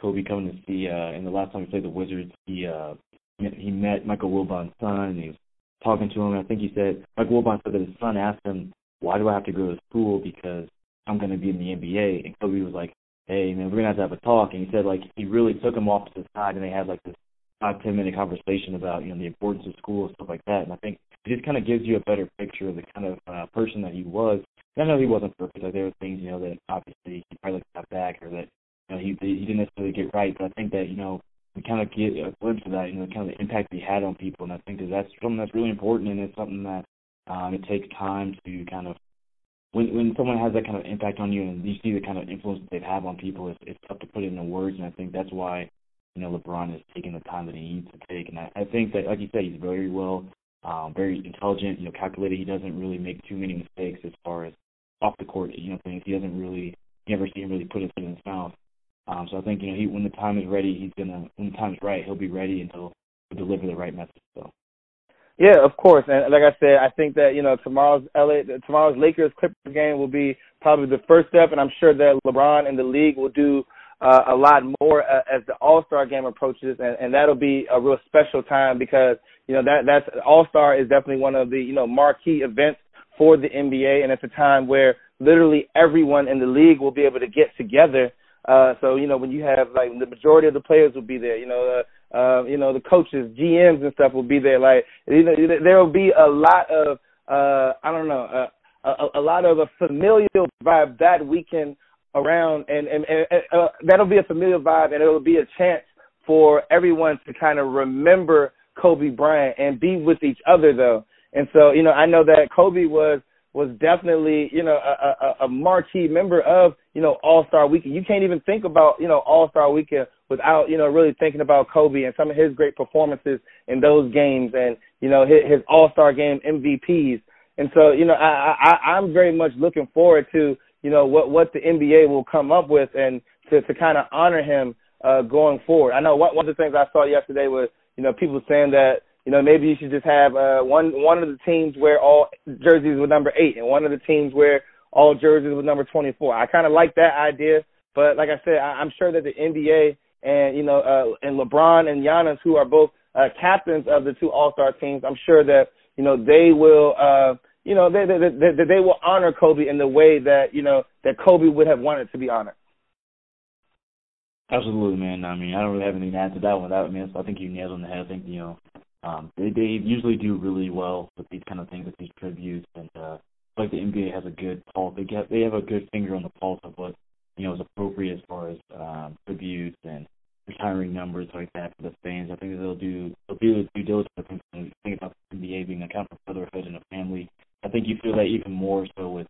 Kobe coming to see. uh And the last time he played the Wizards, he uh he met Michael Wilbon's son, and he was talking to him. And I think he said Michael Wilbon said that his son asked him, "Why do I have to go to school? Because I'm going to be in the NBA." And Kobe was like, "Hey, man, we're gonna have to have a talk." And he said like he really took him off to the side, and they had like this five ten minute conversation about you know the importance of school and stuff like that. And I think it just kind of gives you a better picture of the kind of uh, person that he was. And I know he wasn't perfect. Like there were things you know that obviously he probably got back or that you know he he didn't necessarily get right. But I think that you know we kind of get a glimpse of that, you know, kind of the impact he had on people. And I think that that's something that's really important, and it's something that um, it takes time to kind of when when someone has that kind of impact on you and you see the kind of influence that they have on people, it's, it's tough to put it into words. And I think that's why you know, LeBron has taken the time that he needs to take. And I, I think that, like you said, he's very well, um, very intelligent, you know, calculated. He doesn't really make too many mistakes as far as off the court, you know, things. He doesn't really, you never see him really put his foot in his mouth. Um, so I think, you know, he, when the time is ready, he's gonna, when the time is right, he'll be ready and he'll deliver the right message. So. Yeah, of course, and like I said, I think that you know tomorrow's LA, tomorrow's Lakers Clippers game will be probably the first step, and I'm sure that LeBron and the league will do uh, a lot more uh, as the All Star game approaches, and, and that'll be a real special time because you know that that's All Star is definitely one of the you know marquee events for the NBA, and it's a time where literally everyone in the league will be able to get together. Uh, so you know when you have like the majority of the players will be there, you know, uh, uh, you know the coaches, GMs and stuff will be there. Like you know there will be a lot of uh, I don't know. Uh, a, a lot of a familial vibe that weekend around, and and, and uh, that'll be a familiar vibe, and it'll be a chance for everyone to kind of remember Kobe Bryant and be with each other, though. And so, you know, I know that Kobe was was definitely, you know, a, a, a marquee member of, you know, All Star Weekend. You can't even think about, you know, All Star Weekend without, you know, really thinking about Kobe and some of his great performances in those games, and you know, his, his All Star Game MVPs. And so, you know, I, I I'm very much looking forward to you know what what the NBA will come up with and to to kind of honor him uh going forward. I know one one of the things I saw yesterday was you know people saying that you know maybe you should just have uh one one of the teams wear all jerseys with number 8 and one of the teams wear all jerseys with number 24. I kind of like that idea, but like I said I, I'm sure that the NBA and you know uh and LeBron and Giannis who are both uh captains of the two All-Star teams, I'm sure that you know they will uh you know, they, they, they, they will honor Kobe in the way that, you know, that Kobe would have wanted to be honored. Absolutely, man. I mean, I don't really have anything to add to that one. That I mean, I think you nailed it on the head. I think you know, um, they they usually do really well with these kind of things, with these tributes, and uh, like the NBA has a good pulse. They get they have a good finger on the pulse of what you know is appropriate as far as um, tributes and retiring numbers like that for the fans. I think they'll do they'll do due diligence. I think about the NBA being a kind of brotherhood and a family. I think you feel that even more so with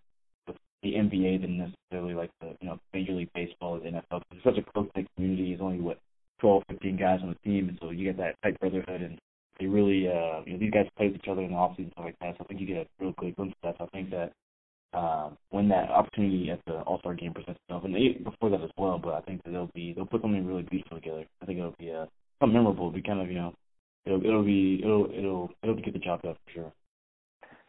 the NBA than necessarily like the you know Major League Baseball or the NFL. It's such a close knit community. It's only what 12, 15 guys on the team, and so you get that tight brotherhood, and they really uh, you know these guys play with each other in the off season stuff like that. So I think you get a real good glimpse of that. So I think that uh, when that opportunity at the All Star game presents itself, and they, before that as well, but I think that they'll be they'll put something really beautiful together. I think it'll be uh, something memorable. It'll be kind of you know it'll it'll be it'll it'll it'll get the job done for sure.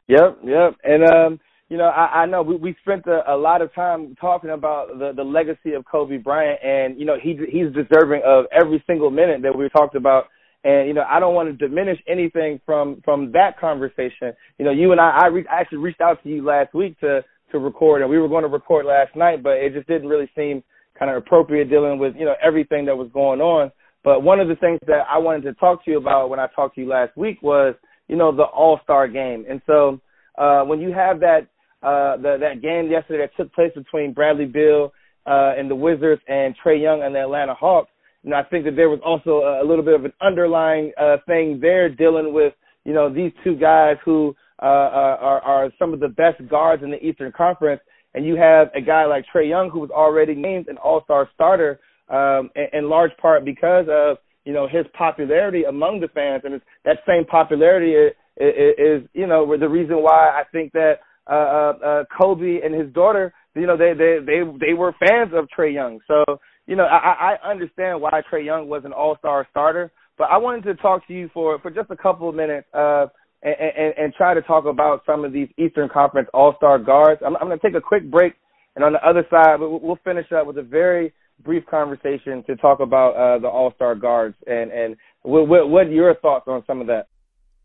Yep, yep, and um you know, I, I know we, we spent a, a lot of time talking about the, the legacy of Kobe Bryant, and you know he he's deserving of every single minute that we talked about. And you know, I don't want to diminish anything from from that conversation. You know, you and I, I, re- I actually reached out to you last week to to record, and we were going to record last night, but it just didn't really seem kind of appropriate dealing with you know everything that was going on. But one of the things that I wanted to talk to you about when I talked to you last week was you know the All Star game, and so uh, when you have that uh, the, that game yesterday that took place between Bradley Beal uh, and the Wizards and Trae Young and the Atlanta Hawks. You know, I think that there was also a, a little bit of an underlying uh, thing there dealing with, you know, these two guys who uh, are, are some of the best guards in the Eastern Conference. And you have a guy like Trae Young who was already named an All-Star starter um, in, in large part because of, you know, his popularity among the fans. And it's, that same popularity is, is, you know, the reason why I think that uh, uh, uh, Kobe and his daughter, you know, they they they they were fans of Trae Young. So you know, I, I understand why Trae Young was an All Star starter, but I wanted to talk to you for for just a couple of minutes. Uh, and, and, and try to talk about some of these Eastern Conference All Star guards. I'm, I'm going to take a quick break, and on the other side, we'll finish up with a very brief conversation to talk about uh, the All Star guards and and what, what, what are your thoughts on some of that.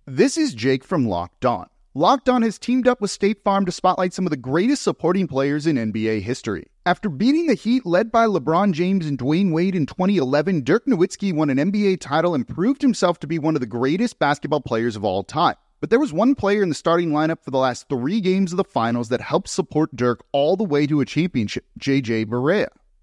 This is Jake from Locked On. Locked On has teamed up with State Farm to spotlight some of the greatest supporting players in NBA history. After beating the Heat led by LeBron James and Dwyane Wade in 2011, Dirk Nowitzki won an NBA title and proved himself to be one of the greatest basketball players of all time. But there was one player in the starting lineup for the last three games of the finals that helped support Dirk all the way to a championship, JJ Barea.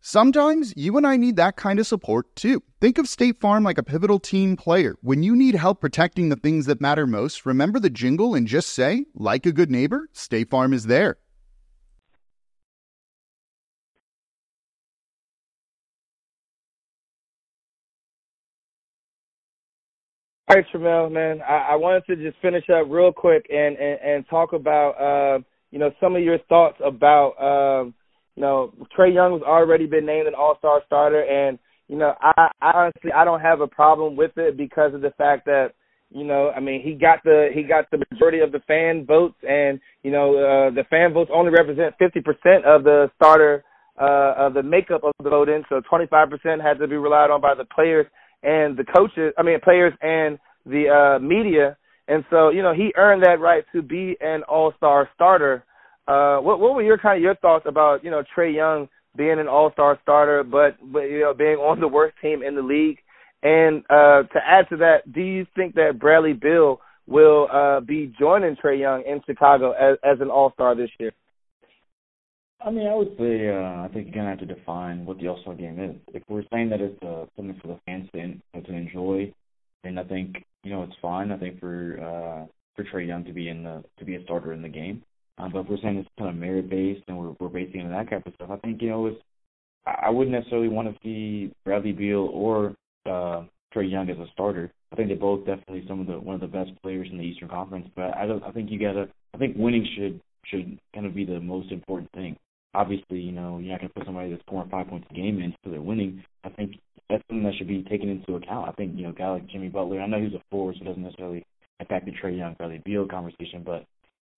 Sometimes you and I need that kind of support too. Think of State Farm like a pivotal team player. When you need help protecting the things that matter most, remember the jingle and just say, like a good neighbor, State Farm is there. All right, Tramel, man. I, I wanted to just finish up real quick and, and, and talk about, uh, you know, some of your thoughts about, um, you know, Trae Young has already been named an All Star starter, and you know, I, I honestly I don't have a problem with it because of the fact that you know, I mean, he got the he got the majority of the fan votes, and you know, uh, the fan votes only represent 50% of the starter uh, of the makeup of the voting, so 25% had to be relied on by the players and the coaches. I mean, players and the uh, media, and so you know, he earned that right to be an All Star starter. Uh, what what were your kind of your thoughts about you know Trae Young being an All Star starter, but but you know being on the worst team in the league? And uh, to add to that, do you think that Bradley Beal will uh, be joining Trae Young in Chicago as, as an All Star this year? I mean, I would say uh, I think you're gonna have to define what the All Star game is. If we're saying that it's uh, something for the fans to to enjoy, then I think you know it's fine. I think for uh, for Trae Young to be in the to be a starter in the game. Um, but if we're saying it's kind of merit based and we're we're basing it on that type of stuff, I think you know it's I wouldn't necessarily want to see Bradley Beal or uh, Trae Young as a starter. I think they're both definitely some of the one of the best players in the Eastern Conference. But I don't. I think you gotta. I think winning should should kind of be the most important thing. obviously, you know, you're not to put somebody that's scoring five points a game in so they're winning. I think that's something that should be taken into account. I think, you know, a guy like Jimmy Butler, I know he's a forward, so it doesn't necessarily affect the Trae Young, Bradley Beal conversation, but,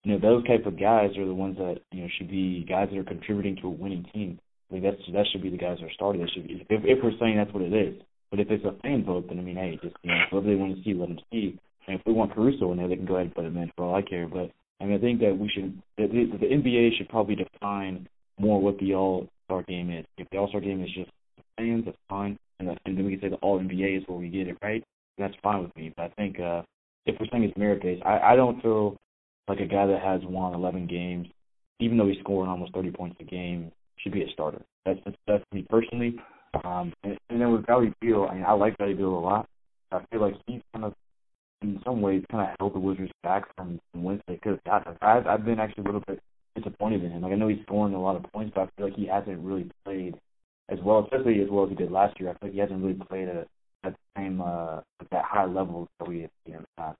you know, those type of guys are the ones that, you know, should be guys that are contributing to a winning team. I think that's, that should be the guys that are starting. That should be, if, if we're saying that's what it is. But if it's a fan vote, then I mean, hey, just, you know, whatever they want to see, let them see. And if we want Caruso in there, they can go ahead and put him in for all I care. But I mean, I think that we should, the, the, the NBA should probably define more what the All Star game is. If the All Star game is just fans, that's fine, and, the, and then we can say the All NBA is where we get it right. That's fine with me. But I think uh, if we're saying it's merit based, I, I don't feel like a guy that has won 11 games, even though he's scoring almost 30 points a game, should be a starter. That's that's, that's me personally. Um, and, and then with Bradley Beal, I mean, I like Bradley Beal a lot. I feel like he's kind of, in some ways, kind of held the Wizards back from, from have gotten. I've, I've been actually a little bit disappointed in him. Like I know he's scoring a lot of points, but I feel like he hasn't really played as well, especially as well as he did last year. I feel like he hasn't really played at, at the same uh, at that high level that we have seen in the past.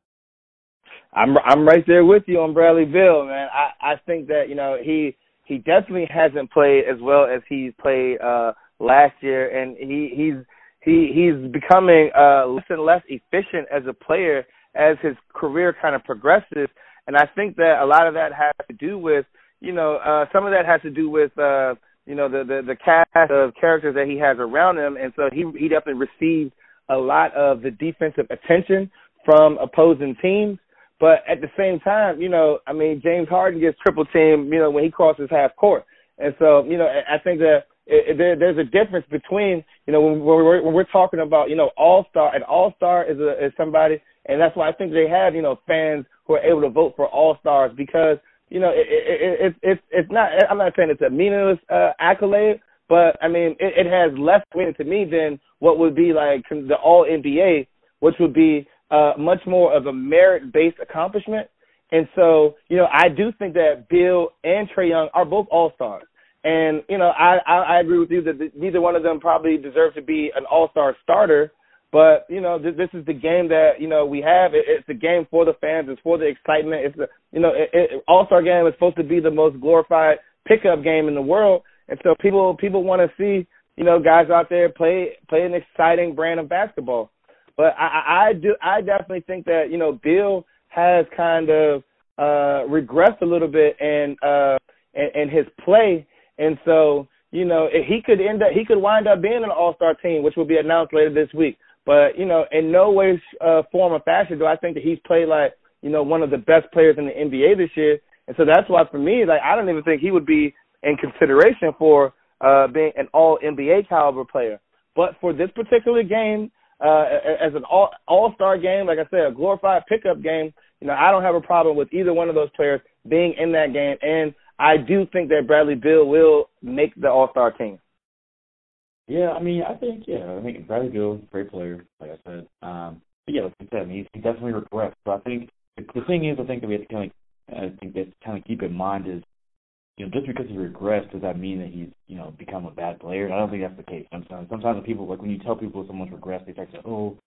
I'm I'm right there with you on Bradley Beal, man. I I think that you know he he definitely hasn't played as well as he played uh last year, and he he's he he's becoming uh less and less efficient as a player as his career kind of progresses, and I think that a lot of that has to do with you know, uh, some of that has to do with, uh, you know, the, the, the cast of characters that he has around him. And so he, he definitely received a lot of the defensive attention from opposing teams. But at the same time, you know, I mean, James Harden gets triple teamed, you know, when he crosses half court. And so, you know, I think that it, there, there's a difference between, you know, when we're, when we're talking about, you know, all star, an all star is a, is somebody, and that's why I think they have, you know, fans who are able to vote for all stars because you know, it, it, it, it's it's not. I'm not saying it's a meaningless uh, accolade, but I mean, it, it has less weight to me than what would be like the All NBA, which would be uh, much more of a merit-based accomplishment. And so, you know, I do think that Beal and Trae Young are both All Stars. And you know, I, I I agree with you that neither one of them probably deserves to be an All Star starter. But you know, th- this is the game that you know we have. It, it's a game for the fans. It's for the excitement. It's the you know, it, it, All Star Game is supposed to be the most glorified pickup game in the world, and so people people want to see you know guys out there play play an exciting brand of basketball. But I, I do I definitely think that you know Beal has kind of uh regressed a little bit in uh in his play, and so you know he could end up he could wind up being an All Star team, which will be announced later this week. But you know, in no way, uh, form, or fashion do I think that he's played like you know one of the best players in the NBA this year. And so that's why for me, like I don't even think he would be in consideration for uh, being an All NBA caliber player. But for this particular game, uh, as an All All Star game, like I said, a glorified pickup game, you know, I don't have a problem with either one of those players being in that game. And I do think that Bradley Beal will make the All Star team. Yeah, I mean, I think yeah, I think Bradley Beal, great player, like I said. Um, but yeah, like I said, I mean, he definitely regressed. So I think the, the thing is, I think that we have to kind of, I think that kind of keep in mind is, you know, just because he regressed, does that mean that he's, you know, become a bad player? I don't think that's the case. Sometimes, sometimes people like when you tell people someone's regressed, they start to oh,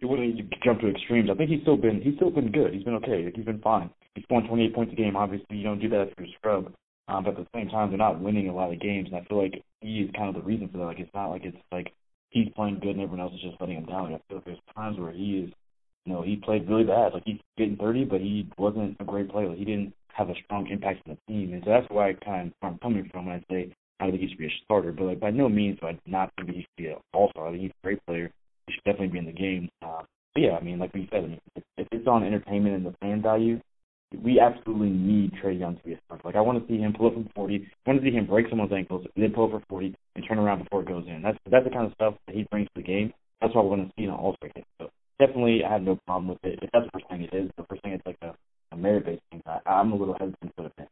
it wouldn't jump to extremes. I think he's still been he's still been good. He's been okay. Like, he's been fine. He's scoring 28 points a game. Obviously, you don't do that if you're a scrub. Um, but at the same time, they're not winning a lot of games, and I feel like he is kind of the reason for that. Like it's not like it's like he's playing good and everyone else is just letting him down. Like, I feel like there's times where he is, you know, he played really bad. Like he's getting 30, but he wasn't a great player. Like, he didn't have a strong impact on the team, and so that's why I kind of where I'm coming from when I say I don't think he should be a starter. But like by no means do I not think he should be an all-star. I think he's a great player. He should definitely be in the game. Uh, but yeah, I mean, like we said, I mean, if, it's on entertainment and the fan value, we absolutely need Trae Young to be a starter. Like I want to see him pull up from 40. I want to see him break someone's ankles, and then pull up for 40 and turn around before it goes in. That's that's the kind of stuff that he brings to the game. That's what I want to see in an All-Star game. So definitely, I have no problem with it. If that's the first thing it is, the first thing it's like a, a merit-based thing. I, I'm a little hesitant for it.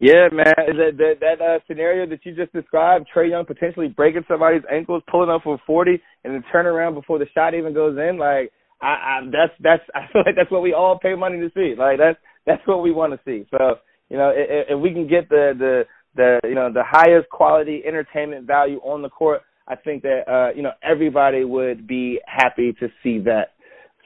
Yeah, man, that that, that uh, scenario that you just described, Trae Young potentially breaking somebody's ankles, pulling up for 40, and then turn around before the shot even goes in. Like I, I that's that's I feel like that's what we all pay money to see. Like that's that's what we want to see. So you know, if, if we can get the the the you know the highest quality entertainment value on the court, I think that uh, you know everybody would be happy to see that.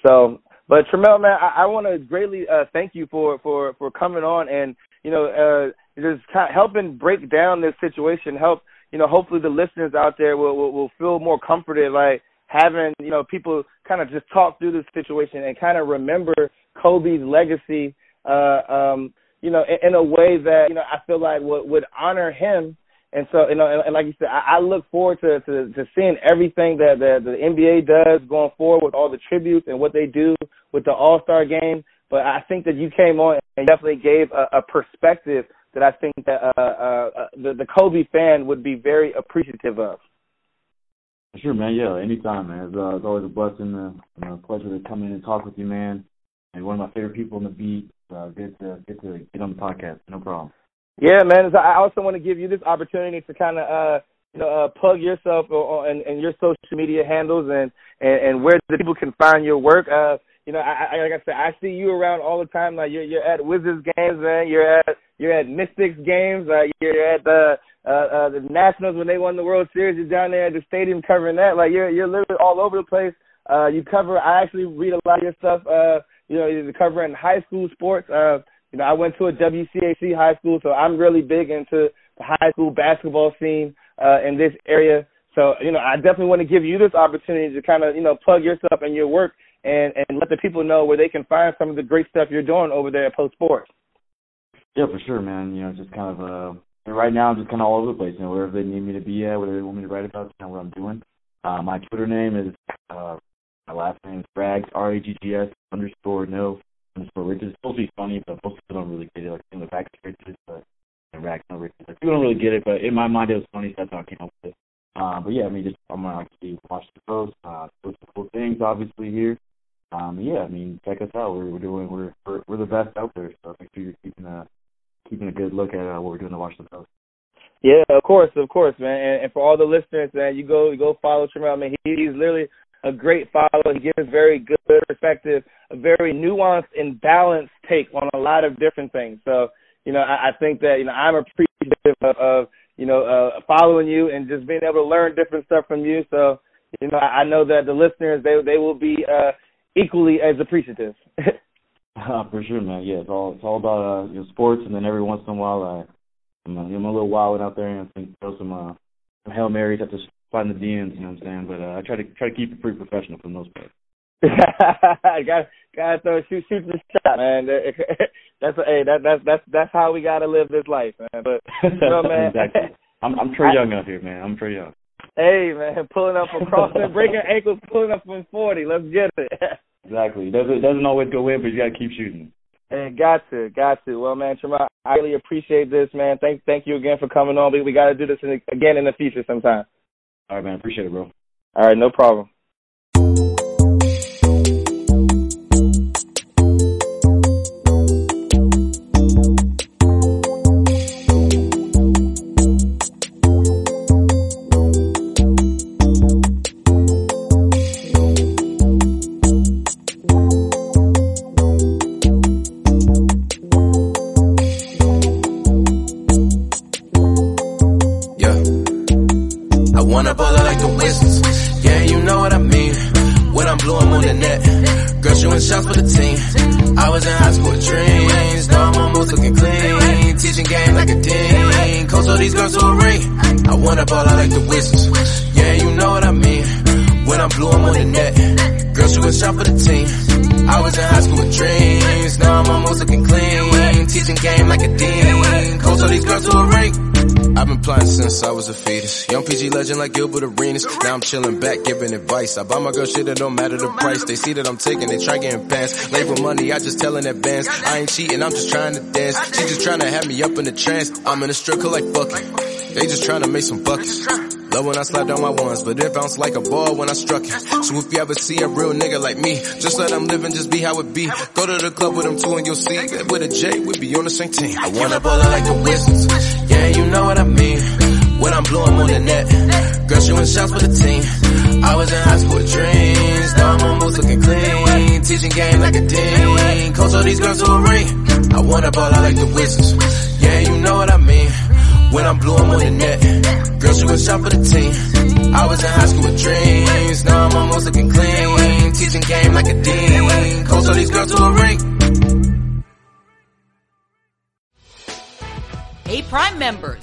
So, but Tramel, man, I, I want to greatly uh, thank you for for for coming on and you know uh, just kind of helping break down this situation, help you know, hopefully the listeners out there will will, will feel more comforted, like having you know people kind of just talk through this situation and kind of remember Kobe's legacy, uh, um, you know, in, in a way that you know I feel like would would honor him. And so, you know, and, and like you said, I, I look forward to, to to seeing everything that the, the NBA does going forward with all the tributes and what they do with the All Star Game. But I think that you came on and definitely gave a, a perspective that I think that uh, uh, uh, the the Kobe fan would be very appreciative of. Sure, man. Yeah, anytime, man. It's, uh, it's always a blessing, and a pleasure to come in and talk with you, man. And one of my favorite people on the beat. Uh, good to get to get on the podcast. No problem. Yeah, man. I also want to give you this opportunity to kind of uh, you know uh, plug yourself and, and your social media handles and, and and where the people can find your work. Uh, you know, I, I like I said, I see you around all the time. Like you're you're at Wizards games, man. You're at you're at Mystics games. Uh, you're at the uh, uh, the Nationals when they won the World Series. You're down there at the stadium covering that. Like you're you're literally all over the place. Uh, you cover. I actually read a lot of your stuff. Uh, you know, you're covering high school sports. Uh, you know, I went to a WCAC high school, so I'm really big into the high school basketball scene uh, in this area. So, you know, I definitely want to give you this opportunity to kind of, you know, plug yourself and your work and and let the people know where they can find some of the great stuff you're doing over there at Post Sports. Yeah, for sure, man. You know, just kind of uh right now I'm just kind of all over the place. You know, wherever they need me to be at, whatever they want me to write about, kind of what I'm doing. Uh, my Twitter name is uh my last name is Raggs R A G G S underscore no underscore Richards. It's supposed to be funny, but most people don't really get it. Like in the back Richards, but and Rags no Richards. Like, people don't really get it, but in my mind it was funny, so that's how I came up with it. Uh, but yeah, I mean, just I'm gonna to watch the post, uh, post some cool things, obviously here um, yeah, I mean, check us out. We're, we're doing we're, we're we're the best out there. So make sure you're keeping a keeping a good look at uh, what we're doing to Washington Post. Yeah, of course, of course, man. And, and for all the listeners, man, you go you go follow Tramel. Man, he, he's literally a great follow. He gives very good perspective, a very nuanced and balanced take on a lot of different things. So, you know, I, I think that you know I'm appreciative of, of you know uh, following you and just being able to learn different stuff from you. So, you know, I, I know that the listeners they they will be uh, equally as appreciative. uh, for sure, man. Yeah, it's all it's all about uh, you know, sports, and then every once in a while, I I'm, I'm a little wild out there and I think throw some uh, some hail marys at the find the DMs. You know what I'm saying? But uh, I try to try to keep it pretty professional for the most part. got gotta shoot shoot the shot, man. That's hey, that that's that's that's how we gotta live this life, man. But you know, man. exactly. I'm I'm Trae Young out here, man. I'm Trae Young. Hey man, pulling up from crossing, breaking ankles, pulling up from forty. Let's get it. exactly. It doesn't doesn't always go in, but you gotta keep shooting. Hey, got to, got to. Well, man, Tramel, I really appreciate this, man. Thank, thank you again for coming on. We, we got to do this in, again in the future sometime. All right, man. Appreciate it, bro. All right, no problem. Like Gilbert Arenas. Now I'm chilling back, giving advice. I buy my girl shit, it don't matter the price. They see that I'm taking, they try getting pants. Labor money, I just tell in advance. I ain't cheating, I'm just trying to dance. She just trying to have me up in the trance. I'm in a strip club like fuck it. They just trying to make some buckets. Love when I slap down my ones, but it bounced like a ball when I struck it. So if you ever see a real nigga like me, just let them live and just be how it be. Go to the club with them two and you'll see with a J, we be on the same team. I wanna ball like the Wizards. Yeah, you know what I mean when I'm blowing on the net. Girl shooting shots for the team. I was in high school with dreams. Now I'm almost looking clean. Teaching game like a dean. Coach all these girls to a ring. I wanna ball out like the Wizards. Yeah, you know what I mean. When I'm blue, I'm on the net. Girl shooting shots for the team. I was in high school with dreams. Now I'm almost looking clean. Teaching game like a dean. Coach all these girls to a ring. Hey Prime members,